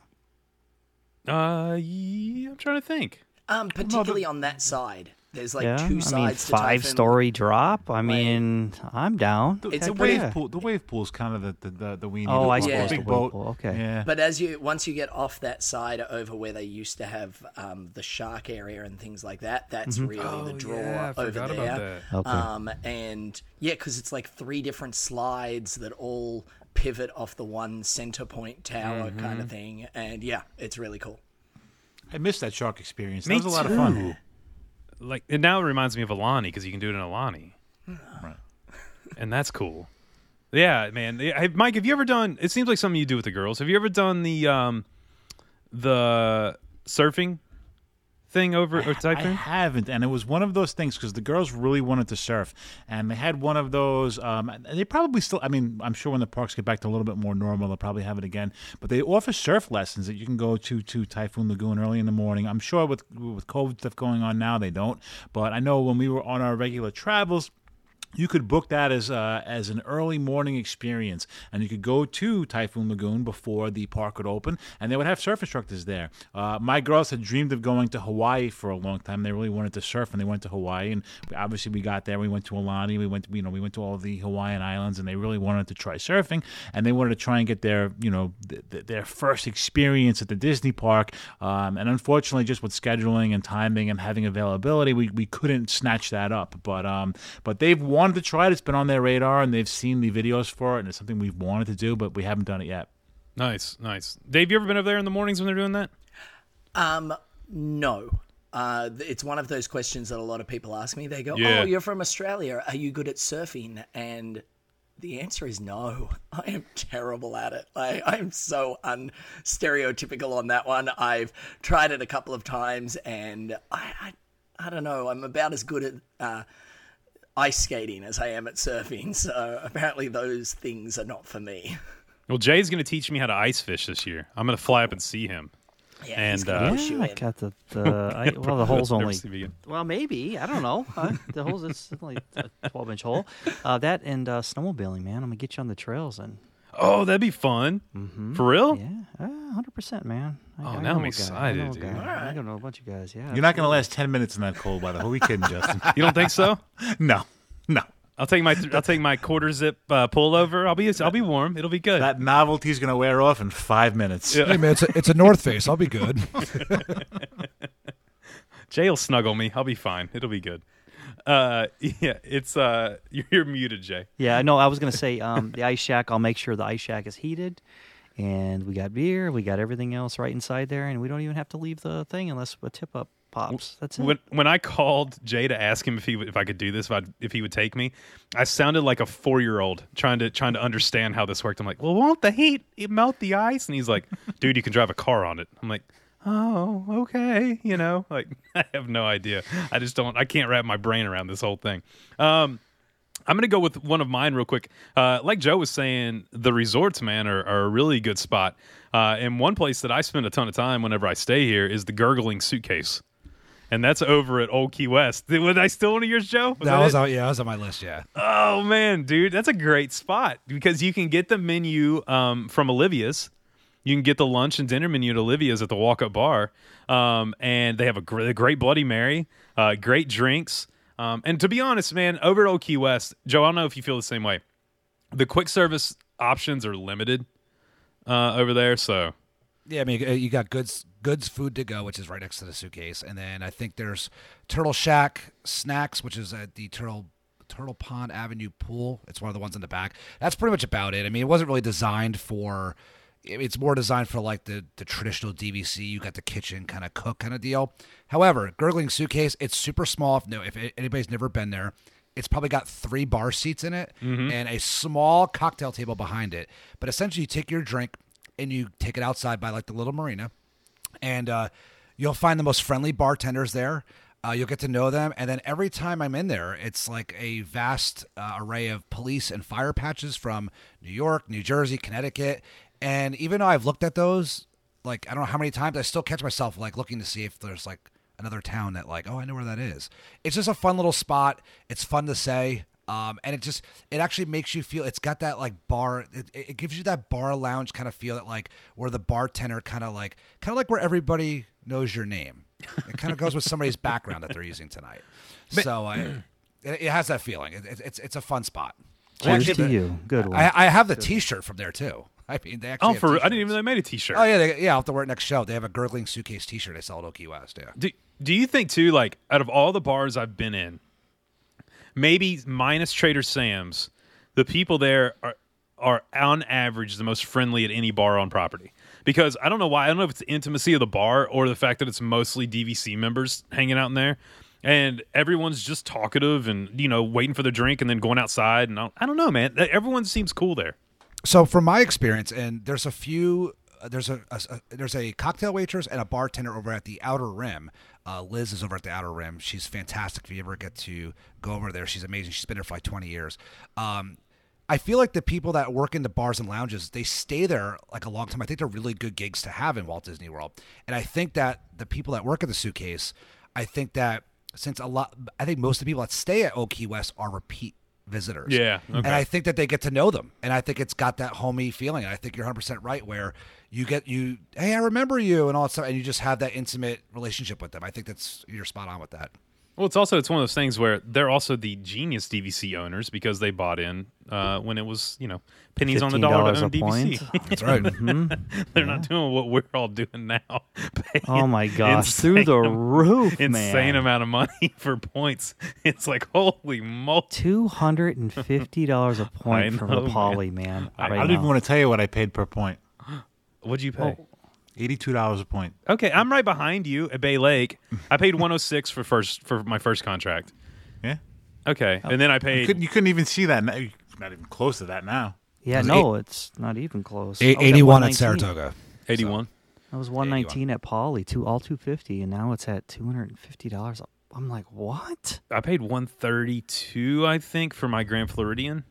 S6: Uh, yeah, I'm trying to think.
S9: Um, particularly on that side. There's like
S7: yeah,
S9: two
S7: I mean
S9: sides to
S7: five
S9: Typhoon.
S7: story drop. I mean, I'm down.
S9: It's
S5: the
S9: a
S5: wave
S7: yeah.
S5: pool. The wave pool's kind of the the the, the weenie.
S7: Oh, I
S5: big
S9: suppose
S5: big
S7: the wave
S5: boat.
S7: pool, okay.
S5: Yeah.
S9: But as you once you get off that side over where they used to have um, the shark area and things like that, that's
S7: Mm-hmm.
S9: really
S6: Oh,
S9: the draw
S6: yeah, I
S9: over there.
S6: about that.
S7: Okay.
S9: Um, and yeah, because it's like three different slides that all pivot off the one center point tower kind
S6: Mm-hmm.
S9: of thing. And yeah, it's really cool.
S5: I missed that shark experience. That
S6: Me
S5: was a lot of fun.
S6: Like, it now reminds me of Aulani because you can do it in Aulani,
S5: Right.
S6: and that's cool. Yeah, man. Hey, Mike, have you ever done? It seems like something you do with the girls. Have you ever done the um, the surfing thing over or
S5: I
S6: typhoon?
S5: haven't, and it was one of those things because the girls really wanted to surf, and they had one of those. Um, they probably still. I mean, I'm sure when the parks get back to a little bit more normal, they'll probably have it again. But they offer surf lessons that you can go to to Typhoon Lagoon early in the morning. I'm sure with with COVID stuff going on now, they don't. But I know when we were on our regular travels. You could book that as uh, as an early morning experience, and you could go to Typhoon Lagoon before the park would open, and they would have surf instructors there. Uh, my girls had dreamed of going to Hawaii for a long time. They really wanted to surf, and they went to Hawaii. And obviously, we got there. We went to Aulani. We went, to, you know, we went to all the Hawaiian islands, and they really wanted to try surfing, and they wanted to try and get their, you know, th- th- their first experience at the Disney park. Um, and unfortunately, just with scheduling and timing and having availability, we, we couldn't snatch that up. But um, but they've wanted to try it. It's been on their radar, and they've seen the videos for it, and it's something we've wanted to do, but we haven't done it yet.
S6: Nice, nice. Dave, you ever been over there in the mornings when they're doing that?
S9: Um, no. Uh, it's one of those questions that a lot of people ask me. They go,
S6: Yeah.
S9: "Oh, you're from Australia. Are you good at surfing?" And the answer is no. I am terrible at it. I, I am so unstereotypical on that one. I've tried it a couple of times, and I, I, I don't know. I'm about as good at uh, ice skating as I am at surfing. So apparently, those things are not for me.
S6: Well, Jay's going to teach me how to ice fish this year. I'm going to fly up and see him.
S9: Yeah,
S6: And,
S9: he's
S6: uh,
S7: Yeah,
S9: in.
S7: got the, the I, well the hole's only
S6: seen me again.
S7: well maybe I don't know uh, the hole's it's only a twelve inch hole. Uh, that and uh, snowmobiling, man. I'm gonna get you on the trails and
S6: Oh, that'd be fun. For real?
S7: yeah, hundred percent, man. I,
S6: Oh,
S7: I
S6: now I'm
S7: a guy. I
S6: excited, dude.
S7: guy. I don't know about you guys. Yeah,
S5: You're not going to last 10 minutes in that cold weather. Who are we kidding, Justin?
S6: You don't think so?
S5: no, no.
S6: I'll take my I'll take my quarter zip uh, pullover. I'll be I'll be warm. It'll be good.
S5: That novelty's going to wear off in five minutes.
S8: Hey man, it's a, it's a North Face. I'll be good.
S6: Jay will snuggle me. I'll be fine. It'll be good. Uh, yeah, it's uh, you're, you're muted, Jay.
S7: Yeah, no, I was gonna say um, the ice shack. I'll make sure the ice shack is heated, and we got beer, we got everything else right inside there, and we don't even have to leave the thing unless a tip up pops. That's it.
S6: When when I called Jay to ask him if he if I could do this, if I if he would take me, I sounded like a four year old trying to trying to understand how this worked. I'm like, well, won't the heat it melt the ice? And he's like, dude, you can drive a car on it. I'm like. Oh, okay. You know, like I have no idea. I just don't. I can't wrap my brain around this whole thing. Um, I'm going to go with one of mine real quick. Uh, like Joe was saying, the resorts, man, are, are a really good spot. Uh, and one place that I spend a ton of time whenever I stay here is the Gurgling Suitcase. And that's over at Old Key West. Was I still one of yours, Joe?
S8: that
S6: that
S8: was on, yeah, that was on my list. Yeah,
S6: Oh man, dude, that's a great spot because you can get the menu um, from Olivia's. You can get the lunch and dinner menu at Olivia's at the Walk Up Bar, um, and they have a great, a great Bloody Mary, uh, great drinks. Um, and to be honest, man, over at Old Key West, Joe, I don't know if you feel the same way. The quick service options are limited uh, over there, so
S8: yeah. I mean, uh, you got goods goods food to go, which is right next to the suitcase, and then I think there's Turtle Shack snacks, which is at the Turtle Turtle Pond Avenue pool. It's one of the ones in the back. That's pretty much about it. I mean, it wasn't really designed for. It's more designed for like the the traditional DVC. You got the kitchen kind of cook kind of deal. However, Gurgling Suitcase, it's super small. If no, if anybody's never been there, it's probably got three bar seats in it and a small cocktail table behind it. But essentially, you take your drink and you take it outside by like the little marina, and uh, you You'll find the most friendly bartenders there. Uh, you'll get to know them, and then every time I'm in there, it's like a vast uh, array of police and fire patches from New York, New Jersey, Connecticut, and even though I've looked at those, like I don't know how many times, I still catch myself like looking to see if there's like another town that like, oh, I know where that is. It's just a fun little spot. It's fun to say. Um, and it just it actually makes you feel it's got that like bar it, it gives you that bar lounge kind of feel that like where the bartender kind of like kind of like where everybody knows your name it kind of goes with somebody's background that they're using tonight so I, it, it has that feeling it, it, it's it's a fun spot
S7: Cheers
S8: Actually,
S7: to you. Good one.
S8: I, I have the T-shirt from there too. I mean, they actually
S6: Oh, for I didn't even know they made a T-shirt.
S8: Oh yeah, they, yeah. I'll have to wear it next show. They have a gurgling suitcase T-shirt. I sell at Old Key West. Yeah.
S6: Do, do you think too? Like out of all the bars I've been in, maybe minus Trader Sam's, the people there are are on average the most friendly at any bar on property. Because I don't know why. I don't know if it's the intimacy of the bar or the fact that it's mostly DVC members hanging out in there. And everyone's just talkative and, you know, waiting for their drink and then going outside. And I don't, I don't know, man. Everyone seems cool there.
S8: So from my experience, and there's a few. uh, There's a, a, a- there's a cocktail waitress and a bartender over at the Outer Rim. Uh, Liz is over at the Outer Rim. She's fantastic. If you ever get to go over there, she's amazing. She's been there for like 20 years. Um, I feel like the people that work in the bars and lounges, they stay there like a long time. I think they're really good gigs to have in Walt Disney World. And I think that the people that work at the suitcase, I think that since a lot, I think most of the people that stay at Old Key West are repeat visitors.
S6: Yeah,
S8: And. I think that they get to know them. And I think it's got that homey feeling. I think you're 100% right where you get, you, hey, I remember you and all that stuff. And you just have that intimate relationship with them. I think that's, you're spot on with that.
S6: Well, it's also it's one of those things where they're also the genius DVC owners because they bought in uh, when it was you know pennies on the dollar to own
S7: a
S6: DVC.
S7: point.
S8: That's right.
S6: they're not doing what we're all doing now.
S7: Oh my gosh, through the
S6: insane-
S7: roof,
S6: insane
S7: man.
S6: amount of money for points. It's like holy moly.
S7: Two hundred and fifty dollars a point for
S6: know,
S7: Rapali, man.
S5: I,
S7: right
S5: I don't even want to tell you what I paid per point.
S6: What'd you pay?
S5: Eighty-two dollars a point.
S6: Okay, I'm right behind you at Bay Lake. I paid 106 for first for my first contract.
S5: Yeah,
S6: Okay, oh. and then I
S5: you
S6: paid.
S5: couldn't, you couldn't even see that. Now. You're Not even close to that now.
S7: Yeah,
S8: was
S7: no, it's not even close.
S8: A-
S7: I was
S8: 81 at
S7: 119.
S8: Saratoga.
S6: 81.
S7: That was one nineteen at Poly, two all two fifty, and now it's at two hundred and fifty dollars. I'm like, what?
S6: I paid 132, I think, for my Grand Floridian.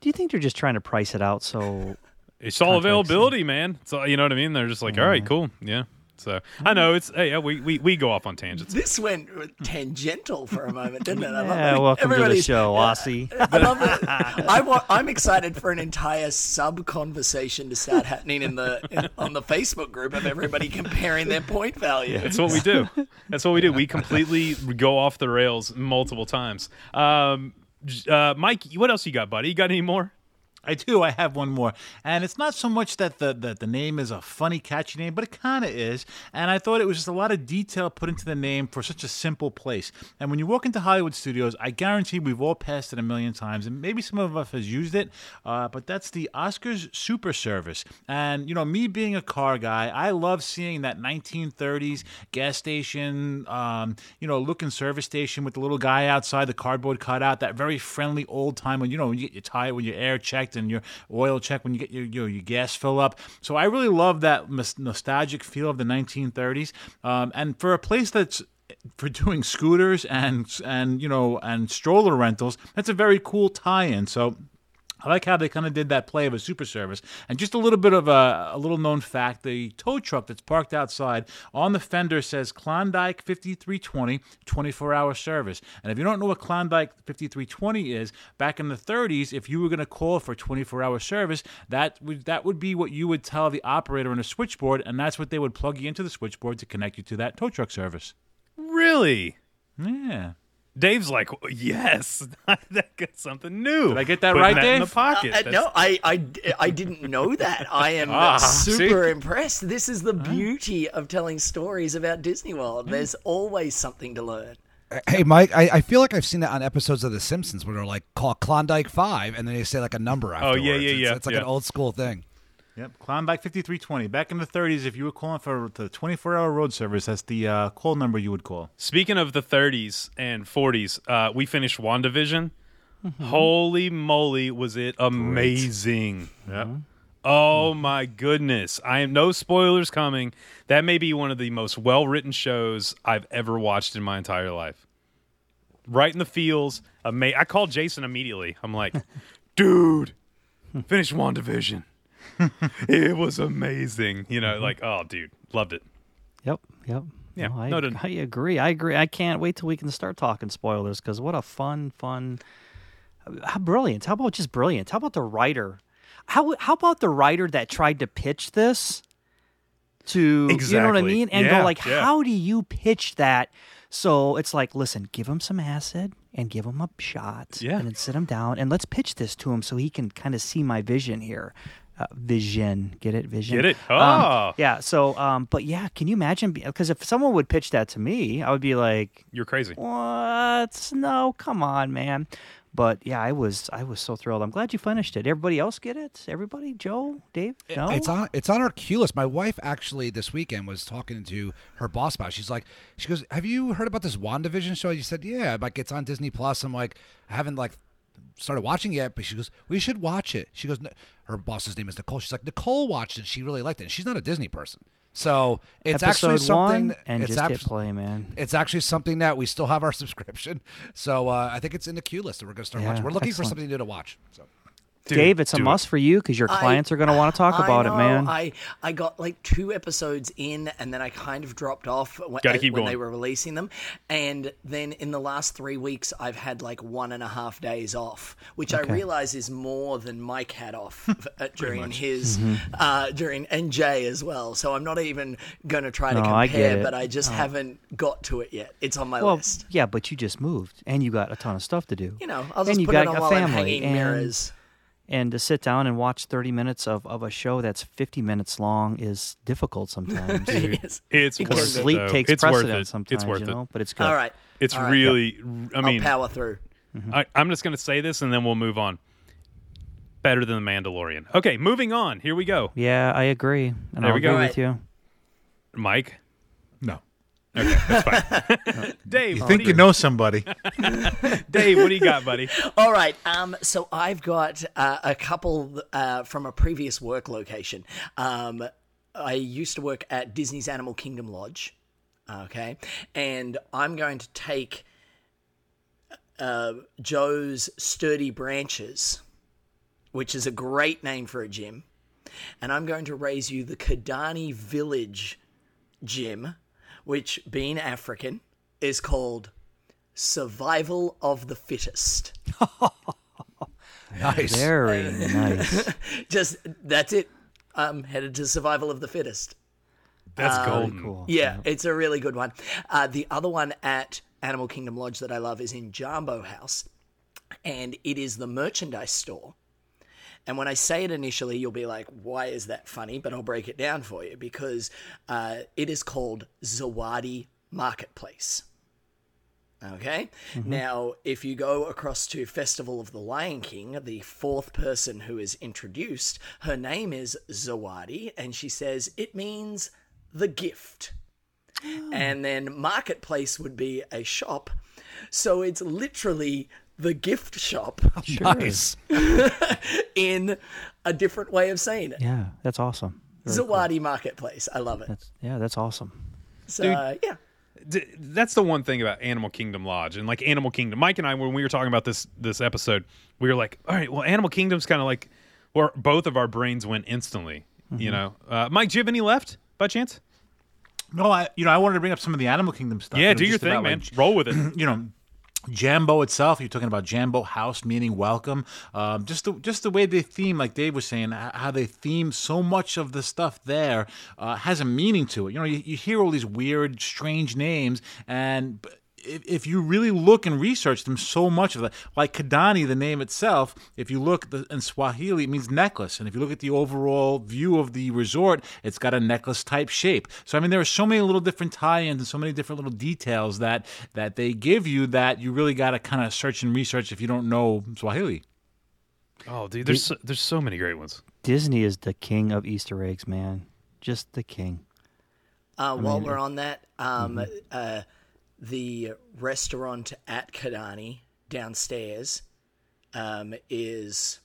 S7: Do you think they're just trying to price it out so?
S6: It's all
S7: Contracts.
S6: availability, man. So you know what I mean? They're just like, all right, cool, yeah. So I know it's hey, yeah, we, we we go off on tangents.
S9: This went tangential for a moment, didn't it? I
S7: yeah, welcome to the show, Aussie.
S9: I love it. I want, I'm excited for an entire sub conversation to start happening in the in, on the Facebook group of everybody comparing their point value.
S6: That's what we do. That's what we do. We completely go off the rails multiple times. Um, uh, Mike, what else you got, buddy? You got any more?
S5: I do. I have one more, and it's not so much that the that the name is a funny, catchy name, but it kind of is. And I thought it was just a lot of detail put into the name for such a simple place. And when you walk into Hollywood Studios, I guarantee we've all passed it a million times, and maybe some of us has used it. Uh, but that's the Oscars Super Service. And you know, me being a car guy, I love seeing that 1930s gas station, um, you know, looking service station with the little guy outside, the cardboard cutout. That very friendly old time when you know when you get your tire, when your air checked and your oil check when you get your your, your gas fill up. So I really love that nos- nostalgic feel of the 1930s. Um, and for a place that's for doing scooters and and you know and stroller rentals, that's a very cool tie-in. So. I like how they kind of did that play of a super service. And just a little bit of a, a little known fact the tow truck that's parked outside on the fender says Klondike 5320 24 hour service. And if you don't know what Klondike 5320 is, back in the 30s, if you were going to call for 24 hour service, that would, that would be what you would tell the operator on a switchboard, and that's what they would plug you into the switchboard to connect you to that tow truck service.
S6: Really?
S5: Yeah.
S6: Dave's like, yes, that got something new.
S5: Did I get that
S6: Putting
S5: right,
S6: that in the pocket.
S9: Uh,
S6: That's-
S9: no, I, I, I didn't know that. I am
S5: Ah,
S9: super
S5: see?
S9: impressed. This is the beauty of telling stories about Disney World. There's always something to learn.
S8: Hey, Mike, I, I feel like I've seen that on episodes of The Simpsons where they're like, call Klondike 5, and then they say like a number after it.
S6: Oh,
S8: afterwards.
S6: yeah, yeah,
S8: It's-
S6: yeah,
S8: It's, like
S6: yeah.
S8: an old school thing.
S5: Yep, Klondike 5320. Back in the 30s, if you were calling for the 24 hour road service, that's the uh, call number you would call.
S6: Speaking of the 30s and 40s, uh, we finished WandaVision. Holy moly, was it amazing!
S5: Yep.
S6: Oh my goodness. I am no spoilers coming. That may be one of the most well written shows I've ever watched in my entire life. Right in the feels. Ama- I called Jason immediately. I'm like, dude, finish WandaVision. it was amazing. You know, mm-hmm. like, oh, dude, loved it.
S7: Yep, yep.
S6: Yeah,
S7: No, I,
S6: noted.
S7: I agree. I agree. I can't wait till we can start talking spoilers because what a fun, fun, how brilliant! How about just brilliant? How about the writer? How how about the writer that tried to pitch this to you know what I mean and
S6: Yeah,
S7: go like,
S6: yeah.
S7: how do you pitch that? So it's like, listen, give him some acid and give him a shot,
S6: Yeah.
S7: and then sit him down and let's pitch this to him so he can kind of see my vision here. Uh, vision, get it? Vision,
S6: Get it?
S7: Um,
S6: Oh.
S7: yeah. So, um, but yeah, can you imagine? Because if someone would pitch that to me, I would be like,
S6: You're crazy.
S7: "What? No, come on, man." But yeah, I was, I was so thrilled. I'm glad you finished it. Everybody else get it? Everybody, Joe, Dave? No,
S8: It's on it's on our queue list. My wife actually this weekend was talking to her boss about. it. She's like, she goes, "Have you heard about this WandaVision show?" You said, "Yeah." I'm like, "It's on Disney Plus." I'm like, "I haven't like started watching it yet," but she goes, "We should watch it." She goes, "No." "Her boss's name is Nicole." She's like, "Nicole watched it. She really liked it." And she's not a Disney person, so it's
S7: episode
S8: actually something.
S7: and
S8: it's
S7: just
S8: abs-
S7: play, man.
S8: It's actually something that we still have our subscription, so uh, I think it's in the queue list that we're going to start
S7: Yeah,
S8: watching. We're looking for something new to watch. So.
S6: Dude,
S7: Dave, it's a
S6: do it.
S7: must for you because your
S9: I-
S7: clients are going to want to talk
S9: I
S7: about
S9: know,
S7: it, man.
S9: I, I got like two episodes in, and then I kind of dropped off when,
S6: Gotta
S9: uh,
S6: keep
S9: when
S6: going.
S9: they were releasing them. And then in the last three weeks, I've had like one and a half days off, which I realize is more than Mike had off uh, during his
S7: Mm-hmm.
S9: uh, during and Jay as well. So I'm not even going to try to compare,
S7: I get it.
S9: but I just haven't got to it yet. It's on my
S7: well,
S9: list.
S7: yeah, but you just moved and you got a ton of stuff to do.
S9: You know, I'll
S7: and
S9: just
S7: you
S9: put
S7: got
S9: it on
S7: a
S9: while I'm
S7: family
S9: hanging
S7: and,
S9: mirrors.
S7: And to sit down and watch 30 minutes of, of a show that's 50 minutes long is difficult sometimes.
S9: Yes.
S6: It's
S9: It
S6: worth
S9: can
S6: it.
S7: Sleep
S6: though.
S7: takes
S6: it's worth it.
S7: sometimes,
S6: It's worth
S7: you
S6: it.
S7: but it's good.
S9: All right.
S6: It's
S9: All right.
S6: really. I mean,
S9: I'll power through. Mm-hmm.
S6: I, I'm just going to say this and then we'll move on. Better than the Mandalorian. Okay, moving on. Here we go.
S7: Yeah, I agree. And
S6: There
S7: I'll
S6: we go.
S7: agree
S9: Right.
S7: with you.
S6: Mike.
S5: No.
S6: Dave.
S5: You think
S6: do
S5: you know somebody?
S6: Dave, what do you got, buddy?
S9: All right. Um, so I've got uh, a couple uh, from a previous work location. Um, I used to work at Disney's Animal Kingdom Lodge. Okay. And I'm going to take uh, Joe's Sturdy Branches, which is a great name for a gym. And I'm going to raise you the Kidani Village gym, which, being African, is called Survival of the Fittest.
S8: Nice.
S7: Very nice.
S9: Just that's it. I'm headed to survival of the fittest.
S6: That's
S9: Um,
S6: golden.
S7: Cool.
S9: Yeah, it's a really good one. Uh, the other one at Animal Kingdom Lodge that I love is in Jambo House, and it is the merchandise store. And when I say it initially, you'll be like, why is that funny? But I'll break it down for you because uh, it is called Zawadi Marketplace. Okay. Now, if you go across to Festival of the Lion King, the fourth person who is introduced, her name is Zawadi, and she says it means the gift. And then Marketplace would be a shop. So it's literally the gift shop
S8: Nice.
S9: in a different way of saying it.
S7: Yeah, that's awesome. Very cool.
S9: Zawadi Marketplace. I love it.
S7: That's yeah, that's awesome.
S9: So, uh, yeah.
S6: D- that's the one thing about Animal Kingdom Lodge and like Animal Kingdom. Mike and I, when we were talking about this this episode, we were like, all right, well, Animal Kingdom's kind of like where both of our brains went instantly. You know, uh, Mike, do you have any left by chance?
S5: No, I you know I wanted to bring up some of the Animal Kingdom stuff.
S6: Yeah,
S5: you know,
S6: do your thing,
S5: about,
S6: man.
S5: like,
S6: Roll with it.
S5: you know Jambo itself. You're talking about Jambo House, meaning welcome. Um, just the just the way they theme, like Dave was saying, how they theme so much of the stuff there uh, has a meaning to it. You know, you, you hear all these weird, strange names, and if, if you really look and research them, so much of that, like Kidani, the name itself, if you look the, in Swahili, it means necklace, and if you look at the overall view of the resort, it's got a necklace type shape. So I mean, there are so many little different tie-ins and so many different little details that that they give you that you really got to kind of search and research if you don't know Swahili.
S6: Oh, dude, there's so, there's so many great ones.
S7: Disney is the king of Easter eggs, man. Just the king.
S9: Uh, while we're on that, um, uh, the restaurant at Kidani downstairs um, is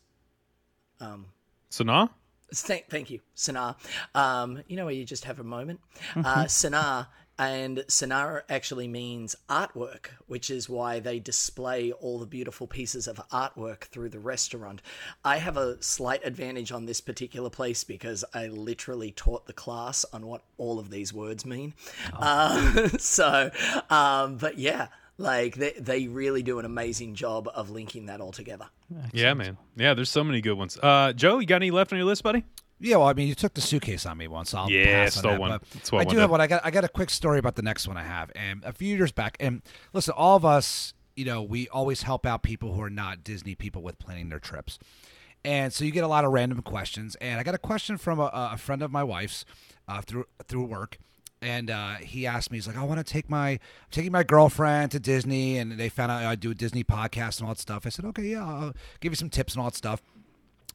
S6: Sanaa?
S9: Thank, thank you, Sanaa. Um, you know where you just have a moment? Uh, Sanaa, and Sanaa actually means artwork, which is why they display all the beautiful pieces of artwork through the restaurant. I have a slight advantage on this particular place because I literally taught the class on what all of these words mean. Uh, so, um, but yeah. Like they, they really do an amazing job of linking that all together.
S6: Yeah, man. Yeah, there's so many good ones. Uh, Joe, you got any left on your list, buddy?
S8: Yeah, well, I mean, you took the suitcase on me once. So I'll
S6: Yeah,
S8: pass on
S6: stole
S8: that,
S6: one.
S8: but
S6: I
S8: do have one. I got. I got a quick story about the next one I have. And a few years back, and listen, all of us, you know, we always help out people who are not Disney people with planning their trips. And so you get a lot of random questions. And I got a question from a, a friend of my wife's uh, through through work. And uh, he asked me, he's like, I want to take my I'm taking my girlfriend to Disney, and they found out I do a Disney podcast and all that stuff. I said, okay, yeah, I'll give you some tips and all that stuff.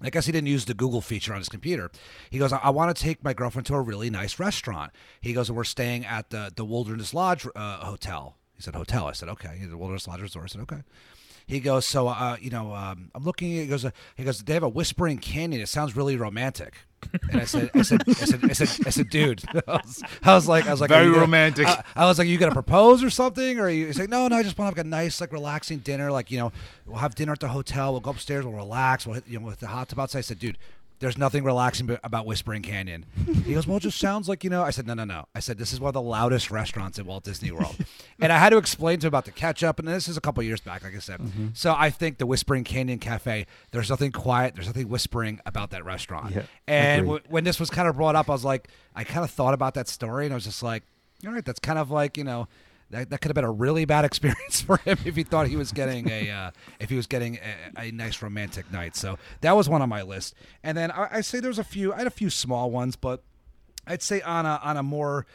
S8: I guess he didn't use the Google feature on his computer. He goes, I, I want to take my girlfriend to a really nice restaurant. He goes, we're staying at the the Wilderness Lodge uh, hotel. He said hotel. I said okay. He said Wilderness Lodge Resort. I said okay. He goes, so uh, you know, um, I'm looking. He goes, uh, he goes, they have a Whispering Canyon. It sounds really romantic. And I said, I said, I said, I said, I said, dude. I was, I was like, I was like,
S5: Very
S8: you gonna-
S5: romantic.
S8: I, I was like, you gonna propose or something? Or you? He's like, no, no, I just want to have a nice, like, relaxing dinner. Like, you know, we'll have dinner at the hotel. We'll go upstairs. We'll relax. We'll hit, you know, with the hot tub outside. I said, dude. There's nothing relaxing about Whispering Canyon. He goes, Well, it just sounds like, you know. I said, No, no, no. I said, This is one of the loudest restaurants in Walt Disney World. and I had to explain to him about the catch up. And this is a couple years back, like I said. Mm-hmm. So I think the Whispering Canyon Cafe, there's nothing quiet, there's nothing whispering about that restaurant.
S7: Yeah,
S8: and w- when this was kind of brought up, I was like, I kind of thought about that story and I was just like, All right, that's kind of like, you know, that, that could have been a really bad experience for him if he thought he was getting a uh, if he was getting a, a nice romantic night. So that was one on my list. And then I, I say there's a few. I had a few small ones, but I'd say on a on a more.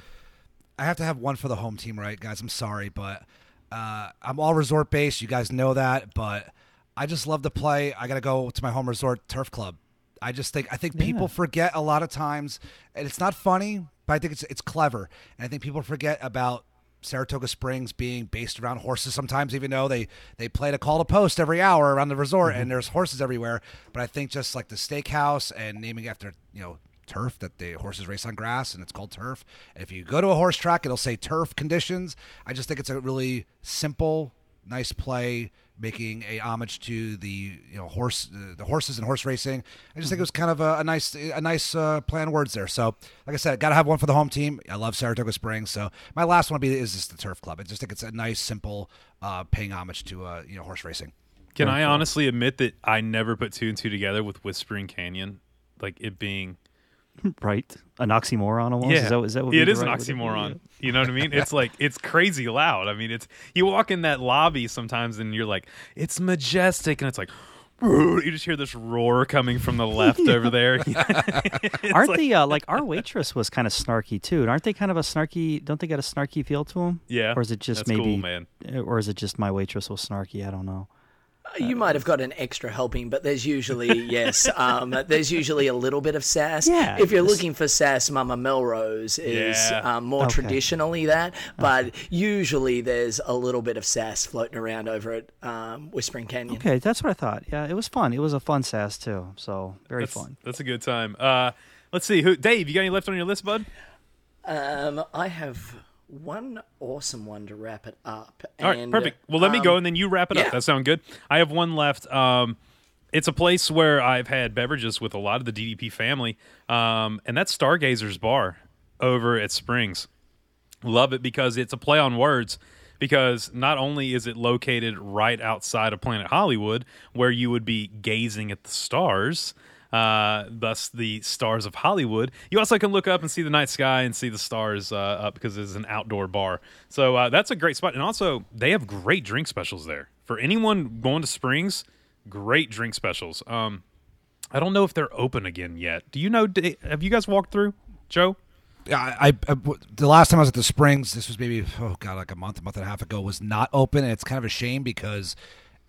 S8: I have to have one for the home team, right, guys? I'm sorry, but uh, I'm all resort based. You guys know that, but I just love to play. I got to go to my home resort turf club. I just think I think people forget a lot of times, and it's not funny, but I think it's it's clever, and I think people forget about Saratoga Springs being based around horses sometimes, even though they they play to call to post every hour around the resort, and mm-hmm. there's horses everywhere. But I think just like the steakhouse and naming after you know turf that the horses race on grass and it's called turf. And if you go to a horse track, it'll say turf conditions. I just think it's a really simple, nice play, making a homage to the you know horse uh, the horses and horse racing. I just think it was kind of a, a nice a nice uh, play on words there. So like I said, got to have one for the home team. I love Saratoga Springs. So my last one would be is just the turf club. I just think it's a nice simple uh, paying homage to uh, you know horse racing.
S6: Can I honestly admit that I never put two and two together with Whispering Canyon, like it being
S7: right? An oxymoron almost.
S6: yeah,
S7: Is that, is that what
S6: it is an
S7: right it?
S6: oxymoron. You know what I mean? It's like it's crazy loud. I mean, it's you walk in that lobby sometimes and you're like, it's majestic, and it's like. You just hear this roar coming from the left over there.
S7: Aren't
S6: like-
S7: they uh, like our waitress was kind of snarky too? And aren't they kind of a snarky? Don't they got a snarky feel to them?
S6: Yeah,
S7: Or is it just
S6: that's cool,
S7: maybe?
S6: man.
S7: Or is it just my waitress was snarky? I don't know.
S9: You might have got an extra helping, but there's usually yes, um, there's usually a little bit of sass.
S7: Yeah,
S9: If you're looking for sass, Mama Melrose is
S6: Yeah.
S9: um, more
S7: Okay.
S9: traditionally that, but usually there's a little bit of sass floating around over at um, Whispering Canyon.
S7: Okay, that's what I thought. Yeah, it was fun. It was a fun sass too. So very
S6: That's,
S7: fun.
S6: that's a good time. Uh, let's see. Who, Dave, you got any left on your list, bud?
S9: Um, I have one awesome one to wrap it up.
S6: All right, perfect. Well, let me
S9: um,
S6: go and then you wrap it
S9: yeah.
S6: up. That sound good? I have one left. Um, it's a place where I've had beverages with a lot of the DDP family, um, and that's Stargazer's Bar over at Springs. Love it because it's a play on words. Because not only is it located right outside of Planet Hollywood, where you would be gazing at the stars, uh, thus the stars of Hollywood, you also can look up and see the night sky and see the stars uh, up because it's an outdoor bar. So uh, that's a great spot. And also, they have great drink specials there. For anyone going to Springs, great drink specials. Um, I don't know if they're open again yet. Do you know? Have you guys walked through, Joe?
S8: I, I- the last time I was at the Springs, this was maybe oh god, like a month, a month and a half ago, was not open, and it's kind of a shame because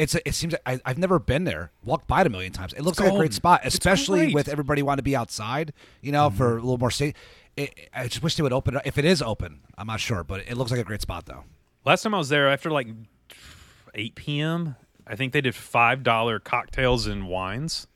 S8: it's a, it seems like I, I've never been there. Walked by it a million times. It looks like a great spot, especially
S6: great.
S8: with everybody wanting to be outside, you know, for mm-hmm. a little more safe. It, I just wish they would open it. If it is open, I'm not sure, but it looks like a great spot though.
S6: Last time I was there, after like 8 p.m., I think they did $5 cocktails and wines.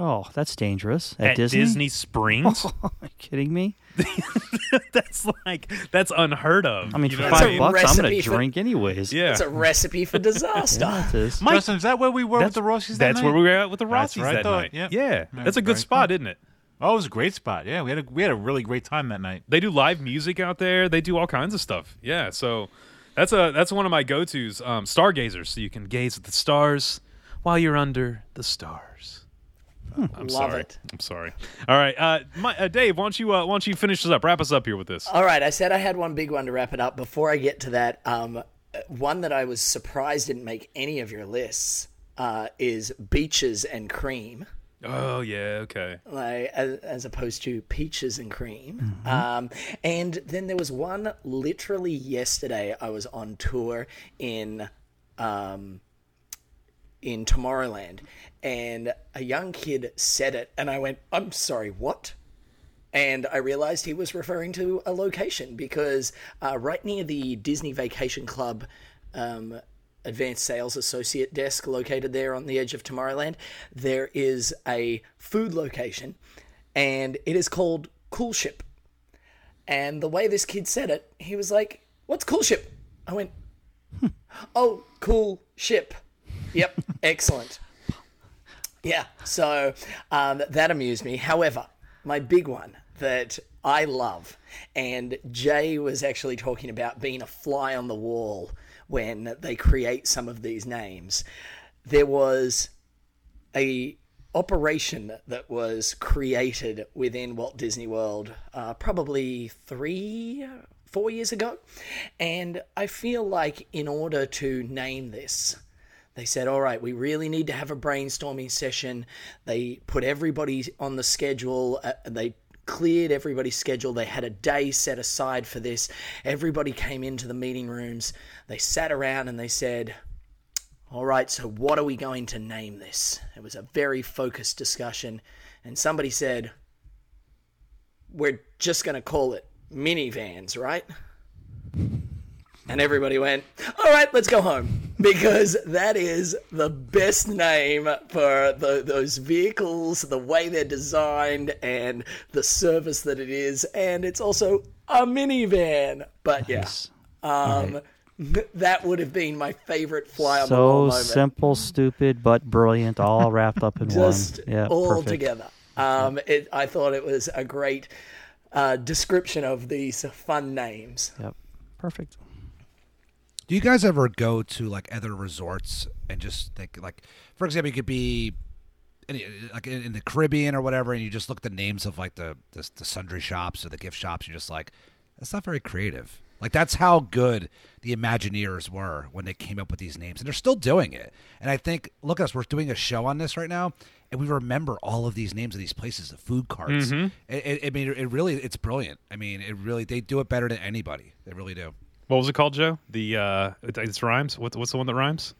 S7: Oh, that's dangerous. At,
S6: at
S7: Disney?
S6: Springs.
S7: Are you kidding me?
S6: that's like that's unheard of.
S7: I mean,
S6: you
S7: for
S6: know
S9: That's
S6: what
S9: a
S7: five bucks, I'm going
S9: recipe
S7: to
S9: for-
S7: drink anyways.
S6: Yeah.
S9: It's a recipe for disaster.
S7: Yeah, it is.
S6: Mike-
S5: Justin, is that where we were with the Rossies? that
S6: That's where we were at with the Rossies
S5: where I
S6: that
S5: thought,
S6: night.
S5: yeah.
S6: Yeah,
S5: Yeah,
S6: that's a good spot,
S5: cool.
S6: isn't it?
S5: Oh, it was a great spot. Yeah, we had a we had a really great time that night.
S6: They do live music out there. They do all kinds of stuff. Yeah, so that's a that's one of my go tos. Um, stargazers, so you can gaze at the stars while you're under the stars. I'm
S9: Love
S6: sorry.
S9: it.
S6: I'm sorry. All right, uh, my, uh, Dave, why don't you uh, why don't you finish this up? Wrap us up here with this.
S9: All right, I said I had one big one to wrap it up. Before I get to that, um, one that I was surprised didn't make any of your lists uh, is beaches and cream.
S6: Oh yeah, okay.
S9: like as, as opposed to peaches and cream. Um, and then there was one literally yesterday. I was on tour in um, in Tomorrowland, and a young kid said it, and I went, "I'm sorry, what?" And I realized he was referring to a location because uh, right near the Disney Vacation Club um, advanced sales associate desk located there on the edge of Tomorrowland, there is a food location and it is called Cool Ship. And the way this kid said it, he was like, What's Cool Ship? I went, Oh, cool ship. Yep, excellent. Yeah, so um, that amused me. However, my big one that I love, and Jay was actually talking about being a fly on the wall when they create some of these names. There was a operation that was created within Walt Disney World uh, probably three, four years ago, and I feel like in order to name this, they said, all right, we really need to have a brainstorming session. They put everybody on the schedule. Uh, they cleared everybody's schedule. They had a day set aside for this. Everybody came into the meeting rooms. They sat around and they said, all right, so what are we going to name this? It was a very focused discussion. And somebody said, we're just going to call it minivans, right? And everybody went, all right, let's go home. Because that is the best name for the, those vehicles, the way they're designed, and the service that it is. And it's also a minivan. But yeah, um, that would have been my favorite fly on the wall
S7: So simple, stupid, but brilliant, all wrapped up in one. Yeah,
S9: all
S7: perfect.
S9: together. Um, it, I thought it was a great uh, description of these fun names.
S7: Yep, perfect.
S8: Do you guys ever go to like other resorts and just think like, for example, you could be in, like in, in the Caribbean or whatever, and you just look at the names of like the, the the sundry shops or the gift shops, you're just like, that's not very creative. Like that's how good the Imagineers were when they came up with these names, and they're still doing it. And I think, look at us, we're doing a show on this right now, and we remember all of these names of these places, the food carts.
S6: Mhm.
S8: It, it, I mean, it really, it's brilliant. I mean, it really, they do it better than anybody. They really do.
S6: What was it called, Joe? The uh, it, it's rhymes. What's what's the one that rhymes?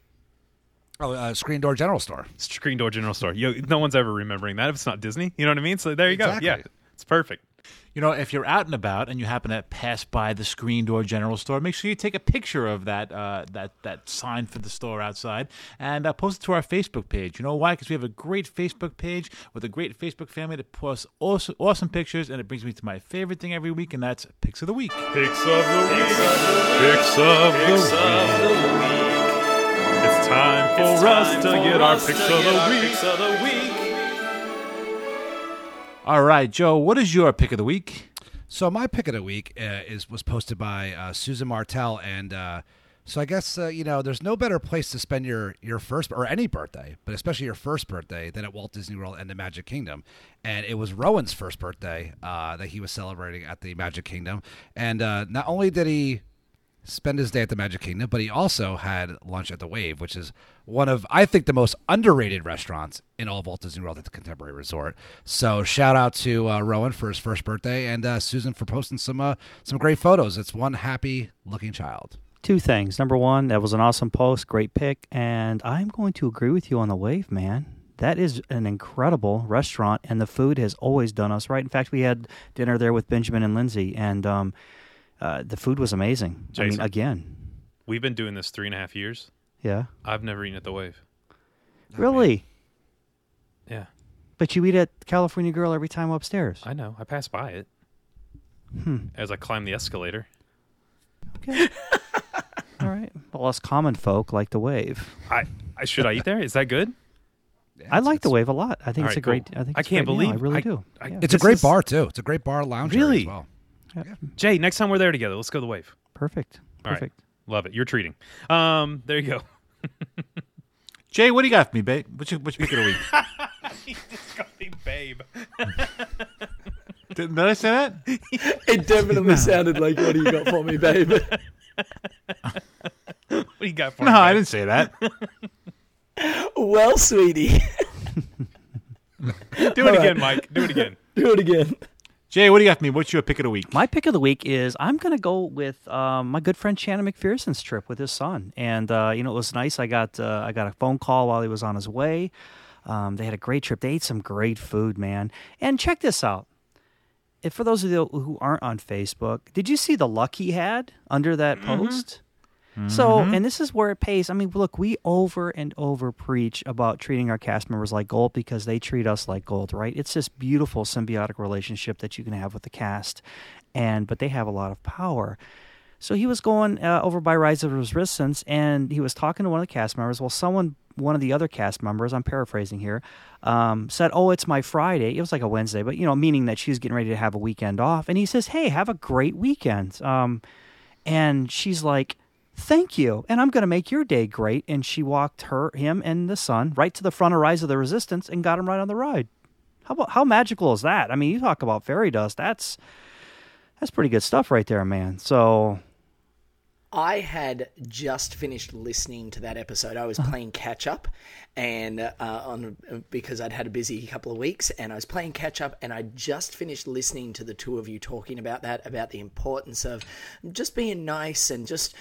S8: Oh, uh, Screen Door General Store.
S6: Screen Door General Store. Yo, no one's ever remembering that if it's not Disney. You know what I mean? So there you
S8: Exactly.
S6: go. Yeah, it's perfect.
S5: You know, if you're out and about and you happen to pass by the Screen Door General Store, make sure you take a picture of that uh, that that sign for the store outside and uh, post it to our Facebook page. You know why? Because we have a great Facebook page with a great Facebook family that posts awesome, awesome pictures, and it brings me to my favorite thing every week, and that's Pics of the Week.
S6: Picks of the week. Picks of the week. It's time for us to get our picks of the week.
S5: All right, Joe, what is your pick of the week?
S8: So my pick of the week uh, is was posted by uh, Susan Martell, and uh, so I guess uh, you know there's no better place to spend your your first or any birthday, but especially your first birthday, than at Walt Disney World and the Magic Kingdom. And it was Rowan's first birthday uh, that he was celebrating at the Magic Kingdom, and uh, not only did he spend his day at the Magic Kingdom, but he also had lunch at the Wave, which is one of I think the most underrated restaurants in all of Walt Disney World at the Contemporary Resort. So shout out to uh, Rowan for his first birthday and uh, Susan for posting some uh, some great photos. It's one happy looking child.
S7: Two things. Number one, that was an awesome post, great pick, and I'm going to agree with you on the wave, man. That is an incredible restaurant, and the food has always done us right. In fact, we had dinner there with Benjamin and Lindsay, and um, uh, the food was amazing. I mean, again,
S6: We've been doing this three and a half years.
S7: yeah,
S6: I've never eaten at the Wave.
S7: really.
S6: Yeah.
S7: But you eat at California Grill every time upstairs.
S6: I know. I pass by it
S7: Hmm.
S6: as I climb the escalator.
S7: Okay. All right. Well, us common folk like the wave.
S6: I, I should I eat there? Is that good?
S7: I like the wave a lot. I think
S6: All
S7: it's a great.
S6: cool.
S7: I think
S6: I
S7: it's a
S6: can't
S7: great meal.
S6: believe
S7: I really
S6: I-
S7: do.
S6: I-
S7: Yeah.
S8: It's a great
S6: is-
S8: bar too. It's a great bar lounge area
S6: Really?
S8: as well.
S6: Jay, next time we're there together, let's go to the wave.
S7: Perfect.
S6: All right.
S7: Perfect.
S6: Love it. You're treating. Um, there you go.
S5: Jay, what do you got for me, babe? What's your, what's your pick of the week?
S6: he just called me babe.
S5: did, did I say that?
S9: It definitely sounded like, "What do you got for me, babe?"
S6: What do you got for
S5: No,
S6: me?
S5: No,
S6: I
S5: didn't say that.
S9: well, sweetie,
S6: Do it again, Mike. Do it again.
S9: do it again.
S5: Jay, what do you got for me? What's your pick of the week?
S7: My pick of the week is I'm going to go with um, my good friend Shannon McPherson's trip with his son, and uh, you know it was nice. I got uh, I got a phone call while he was on his way. Um, they had a great trip. They ate some great food, man. And check this out. If for those of you who aren't on Facebook, did you see the luck he had under that post? So, and this is where it pays. I mean, look, we over and over preach about treating our cast members like gold because they treat us like gold, right? It's this beautiful symbiotic relationship that you can have with the cast, and but they have a lot of power. So he was going uh, over by Rise of Resistance, and he was talking to one of the cast members. Well, someone, one of the other cast members, I'm paraphrasing here, um, said, "Oh, it's my Friday." It was like a Wednesday, but you know, meaning that she's getting ready to have a weekend off. And he says, "Hey, have a great weekend." Um, and she's like, "Thank you," and I'm going to make your day great. And she walked her, him, and the son right to the front of Rise of the Resistance and got him right on the ride. How about how magical is that? I mean, you talk about fairy dust. That's that's pretty good stuff right there, man. So
S9: I had just finished listening to that episode. I was playing catch up, and uh, on because I'd had a busy couple of weeks, and I was playing catch up, and I just finished listening to the two of you talking about that, about the importance of just being nice and just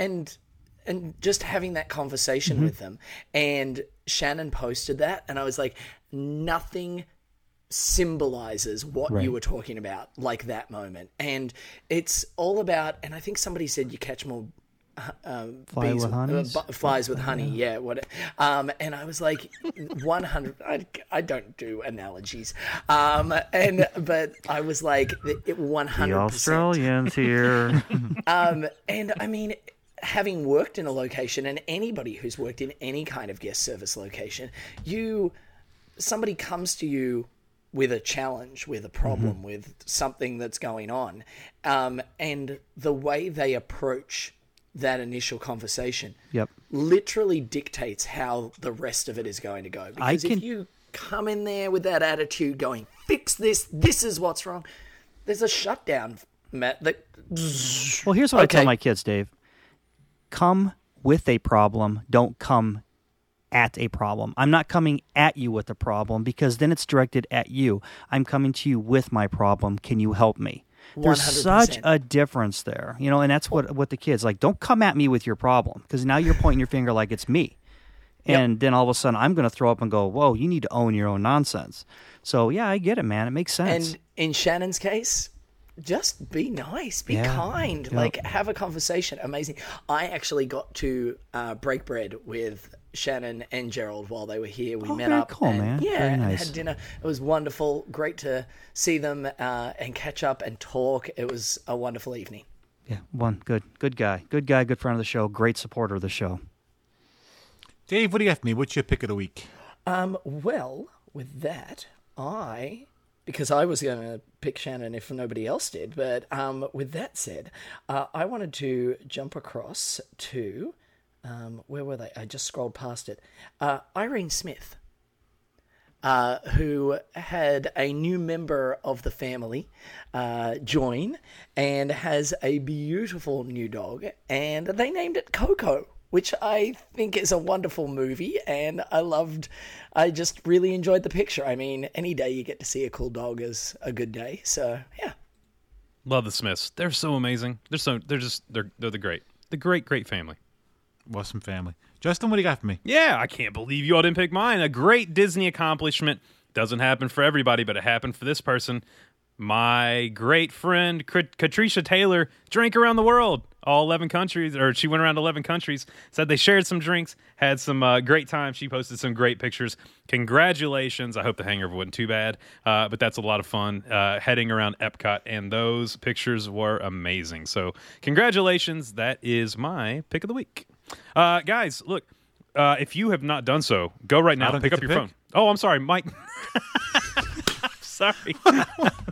S9: and and just having that conversation with them. And Shannon posted that, and I was like, nothing symbolizes what
S7: Right.
S9: you were talking about, like that moment. And it's all about, and I think somebody said you catch more. uh, Um,
S7: Fly
S9: bees
S7: with
S9: uh, bu- flies with honey, yeah. What? Um, and I was like, one hundred. I, I don't do analogies, um, and but I was like, one
S7: the
S9: hundred percent.
S7: Australians here.
S9: Um, and I mean, having worked in a location, and anybody who's worked in any kind of guest service location, you somebody comes to you with a challenge, with a problem, with something that's going on, um, and the way they approach that initial conversation
S7: Yep.
S9: literally dictates how the rest of it is going to go. Because
S7: can-
S9: if you come in there with that attitude, going fix this, this is what's wrong, there's a shutdown, Matt. That
S7: Well, here's what I tell my kids, Dave. Come with a problem. Don't come at a problem. I'm not coming at you with a problem because then it's directed at you. I'm coming to you with my problem. Can you help me? There's such
S9: 100%.
S7: a difference there, you know, and that's what what the kids like. Don't come at me with your problem because now you're pointing your finger like it's me, and then all of a sudden I'm going to throw up and go, "Whoa, you need to own your own nonsense." So yeah, I get it, man. It makes sense.
S9: And in Shannon's case, just be nice, be
S7: Yeah.
S9: kind,
S7: Yep.
S9: like have a conversation. Amazing. I actually got to uh, break bread with Shannon and Gerald while they were here. We
S7: Oh,
S9: met
S7: very
S9: up.
S7: cool,
S9: and,
S7: man.
S9: Yeah,
S7: Very
S9: and had dinner. It was wonderful. Great to see them uh, and catch up and talk. It was a wonderful evening.
S7: yeah, one good, good guy, good guy, good friend of the show, great supporter of the show.
S5: Dave, what do you have for me? What's your pick of the week?
S9: Um, well, with that, I because I was going to pick Shannon if nobody else did, but um, with that said, uh, I wanted to jump across to um, where were they? I just scrolled past it. Uh, Irene Smith. Uh, who had a new member of the family uh, join and has a beautiful new dog, and they named it Coco, which I think is a wonderful movie, and I loved. I just really enjoyed the picture. I mean, any day you get to see a cool dog is a good day. So yeah,
S6: Love the Smiths. They're so amazing. They're so they're just they're they're the great. The great great family.
S5: Awesome family. Justin, what do you got for me?
S6: Yeah, I can't believe you all didn't pick mine. A great Disney accomplishment. Doesn't happen for everybody, but it happened for this person. My great friend Katricia Taylor drank around the world. All 11 countries, or she went around 11 countries. Said they shared some drinks, had some uh, great time. She posted some great pictures. Congratulations! I hope the hangover wasn't too bad, uh, but that's a lot of fun uh, heading around Epcot, and those pictures were amazing. So congratulations! That is my pick of the week, uh, guys. Look. Uh, if you have not done so, go right now. Pick up your
S5: pick?
S6: phone. Oh, I'm sorry, Mike. sorry.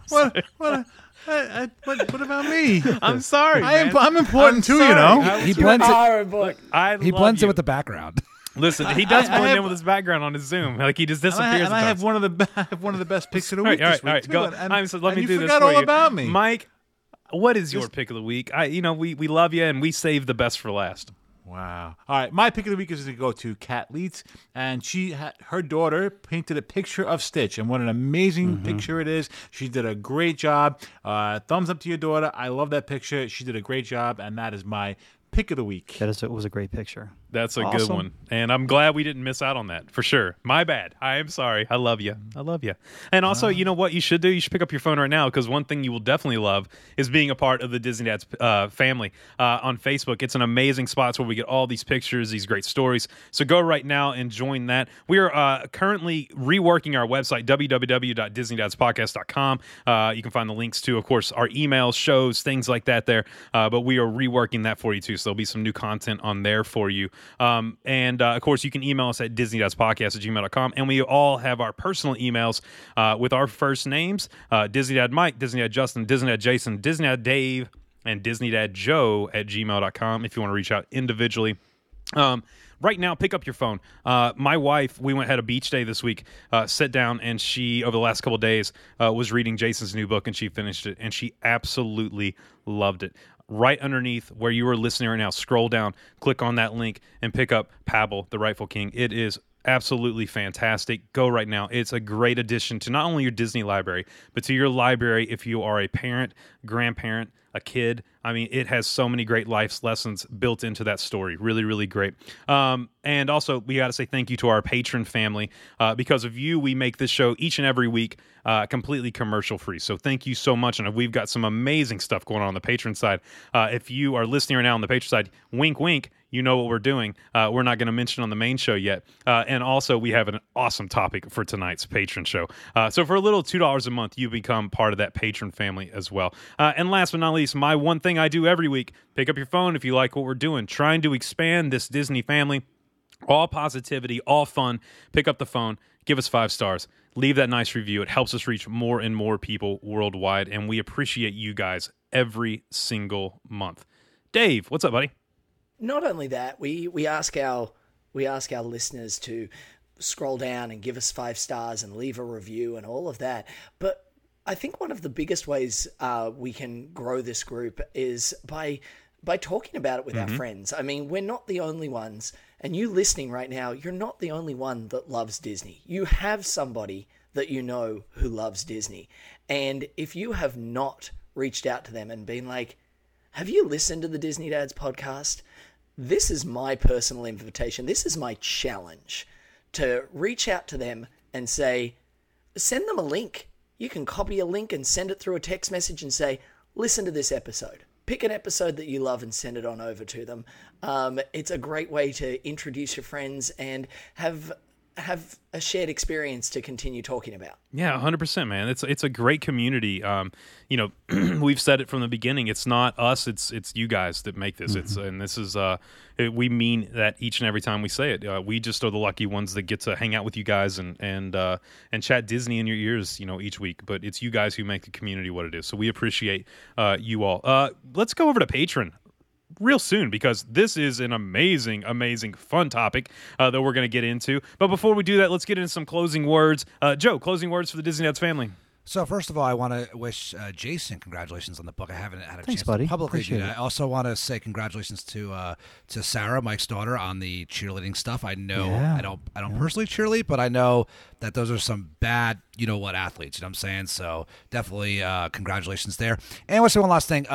S5: What? What? I, I, what, what about me?
S6: I'm sorry.
S5: I am,
S6: man.
S5: I'm important
S6: I'm
S5: too,
S6: sorry.
S5: you know.
S6: I
S8: He blends it.
S9: Boy.
S6: I
S8: He
S6: love
S8: blends
S6: you.
S8: it with the background.
S6: Listen, he does
S5: I- I
S6: blend in
S5: have-
S6: with his background on his Zoom. Like he just
S5: And I,
S6: disappears.
S5: and I have
S6: times.
S5: one of the be- I have one of the best picks of the
S6: All
S5: week
S6: right, all
S5: this
S6: right, all right.
S5: week
S6: Go.
S5: too. And,
S6: I'm so, let
S5: and
S6: me
S5: you
S6: do this
S5: forgot
S6: for
S5: all
S6: you.
S5: about me,
S6: Mike. What is your pick of the week? I, you know, we we love you and we save the best for last.
S5: Wow. All right, my pick of the week is going to go to Kat Leitz, and she had her daughter painted a picture of Stitch, and what an amazing
S6: Mm-hmm.
S5: picture it is. She did a great job. Uh, thumbs up to your daughter. I love that picture. She did a great job, and that is my pick of the week.
S7: That is, it was a great picture.
S6: That's a good one, and I'm glad we didn't miss out on that for sure. My bad. I am sorry. I love you. I love you. And also, you know what you should do? You should pick up your phone right now because one thing you will definitely love is being a part of the Disney Dads uh, family uh, on Facebook. It's an amazing spot where we get all these pictures, these great stories. So go right now and join that. We are uh, currently reworking our website www.disneydadspodcast.com. Uh, you can find the links to, of course, our emails, shows, things like that there. Uh, but we are reworking that for you too. So there'll be some new content on there for you. Um, and uh, of course, you can email us at disneydadspodcast at gmail.com. And we all have our personal emails uh, with our first names uh, Disney Dad Mike, Disney Dad Justin, Disney Dad Jason, Disney Dad Dave, and Disney Dad Joe at gmail.com if you want to reach out individually. Um, right now, pick up your phone. Uh, my wife, we went had a beach day this week. Uh, sat down and she, over the last couple days, uh, was reading Jason's new book and she finished it and she absolutely loved it. Right underneath where you are listening right now, scroll down, click on that link, and pick up Pablo, the Rightful King. It is absolutely fantastic. Go right now. It's a great addition to not only your Disney library, but to your library if you are a parent, grandparent, a kid. I mean, it has so many great life's lessons built into that story. Really, really great. Um, and also, we got to say thank you to our Patreon family. Uh, because of you, we make this show each and every week uh, completely commercial free. So thank you so much. And we've got some amazing stuff going on on the Patreon side. Uh, if you are listening right now on the Patreon side, wink, wink you know what we're doing. Uh, we're not going to mention on the main show yet. Uh, and also, we have an awesome topic for tonight's Patreon show. Uh, so, for a little $2 a month, you become part of that Patreon family as well. Uh, and last but not least, my one thing I do every week pick up your phone if you like what we're doing, trying to expand this Disney family. All positivity, all fun. Pick up the phone, give us five stars, leave that nice review. It helps us reach more and more people worldwide. And we appreciate you guys every single month. Dave, what's up, buddy?
S9: Not only that, we, we ask our we ask our listeners to scroll down and give us five stars and leave a review and all of that. But I think one of the biggest ways uh, we can grow this group is by by talking about it with our friends. I mean, we're not the only ones, and you listening right now, you're not the only one that loves Disney. You have somebody that you know who loves Disney, and if you have not reached out to them and been like, "Have you listened to the Disney Dads podcast?" This is my personal invitation. This is my challenge to reach out to them and say, send them a link. You can copy a link and send it through a text message and say, listen to this episode. Pick an episode that you love and send it on over to them. Um, it's a great way to introduce your friends and have have a shared experience to continue talking about.
S6: Yeah, hundred percent, man. It's it's a great community. Um, you know, we've said it from the beginning. It's not us. It's it's you guys that make this. It's and this is uh, it, we mean that each and every time we say it. Uh, we just are the lucky ones that get to hang out with you guys and and uh, and chat Disney in your ears, you know, each week. But it's you guys who make the community what it is. So we appreciate uh, you all. Uh, let's go over to Patreon real soon because this is an amazing, amazing, fun topic uh, that we're going to get into. But before we do that, let's get into some closing words. Uh, Joe, closing words for the Disney Nuts family.
S8: So first of all, I want to wish uh, Jason congratulations on the book. I haven't had a
S7: Thanks,
S8: chance
S7: buddy.
S8: to publicly
S7: Appreciate
S8: do that.
S7: it.
S8: I also want to say congratulations to uh, to Sarah, Mike's daughter, on the cheerleading stuff. I know
S7: Yeah.
S8: I don't I don't personally cheerlead, but I know that those are some bad you know what athletes. You know what I'm saying? So definitely uh, congratulations there. And I want to say one last thing.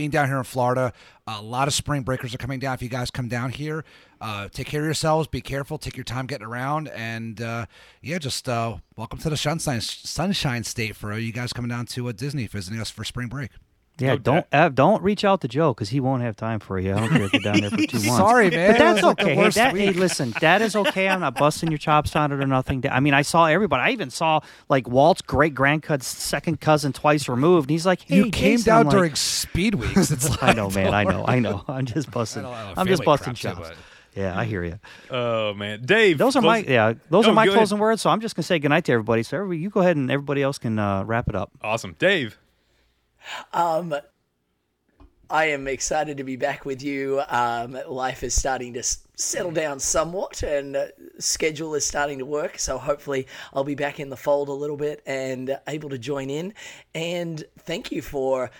S8: Being down here in Florida, a lot of spring breakers are coming down. If you guys come down here, uh, take care of yourselves. Be careful. Take your time getting around, and uh, yeah, just uh, welcome to the sunshine Sunshine State for you guys coming down to uh, Disney visiting us for spring break.
S7: Yeah, don't uh, don't reach out to Joe because he won't have time for you. I don't care if you're down there for two months.
S8: Sorry, man.
S7: but that's
S8: It was like
S7: okay. Hey, that, hey, listen, that is okay. I'm not busting your chops on it or nothing. I mean, I saw everybody. I even saw like Walt's great grandcousin's second cousin twice removed. And he's like, "Hey,
S8: you came down
S7: like,
S8: during speed weeks. It's like,
S7: I know, man. I know. I know. I'm just busting.
S8: I know,
S7: I'm just busting
S8: crap, too,
S7: chops.
S8: but-
S7: Yeah, I hear you.
S6: Oh man, Dave.
S7: Those are my yeah. Those
S6: Oh,
S7: are my
S6: go ahead.
S7: closing words. So I'm just gonna say goodnight to everybody. So everybody, you go ahead and everybody else can uh, wrap it up.
S6: Awesome, Dave.
S9: Um, I am excited to be back with you. Um, life is starting to settle down somewhat, and uh, schedule is starting to work. So hopefully, I'll be back in the fold a little bit and able to join in. And thank you for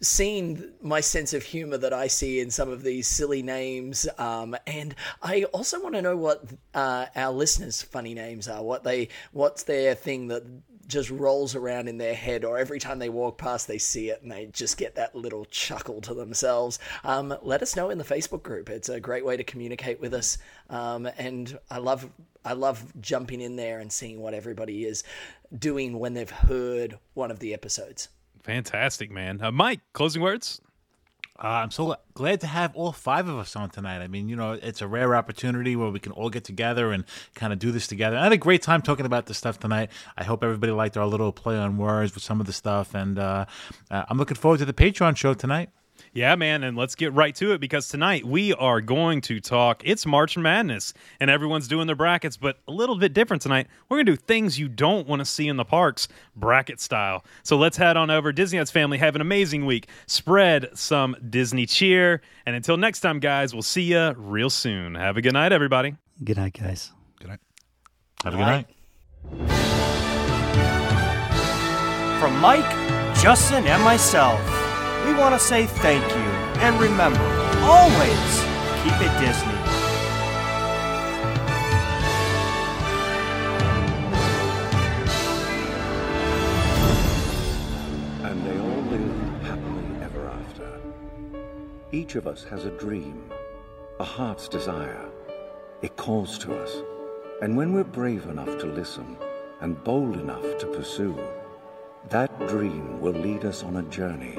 S9: seeing my sense of humor that I see in some of these silly names. Um, and I also want to know what uh, our listeners' funny names are. What they, what's their thing that just rolls around in their head, or every time they walk past, they see it and they just get that little chuckle to themselves. Um, let us know in the Facebook group. It's a great way to communicate with us. Um, and I love, I love jumping in there and seeing what everybody is doing when they've heard one of the episodes.
S6: Fantastic, man. Uh, Mike, closing words.
S5: Uh, I'm so glad to have all five of us on tonight. I mean, you know, it's a rare opportunity where we can all get together and kind of do this together. I had a great time talking about this stuff tonight. I hope everybody liked our little play on words with some of the stuff, and uh, uh, I'm looking forward to the Patreon show tonight.
S6: Yeah, man, and let's get right to it because tonight we are going to talk. It's March Madness, and everyone's doing their brackets, but a little bit different tonight. We're going to do things you don't want to see in the parks, bracket style. So let's head on over. Disney Nuts family, have an amazing week. Spread some Disney cheer, and until next time, guys, we'll see you real soon. Have a good night, everybody.
S7: Good night, guys.
S8: Good night.
S5: Have a good night.
S1: From Mike, Justin, and myself, we want to say thank you. And remember, always keep it Disney.
S2: And they all live happily ever after. Each of us has a dream, a heart's desire. It calls to us. And when we're brave enough to listen and bold enough to pursue, that dream will lead us on a journey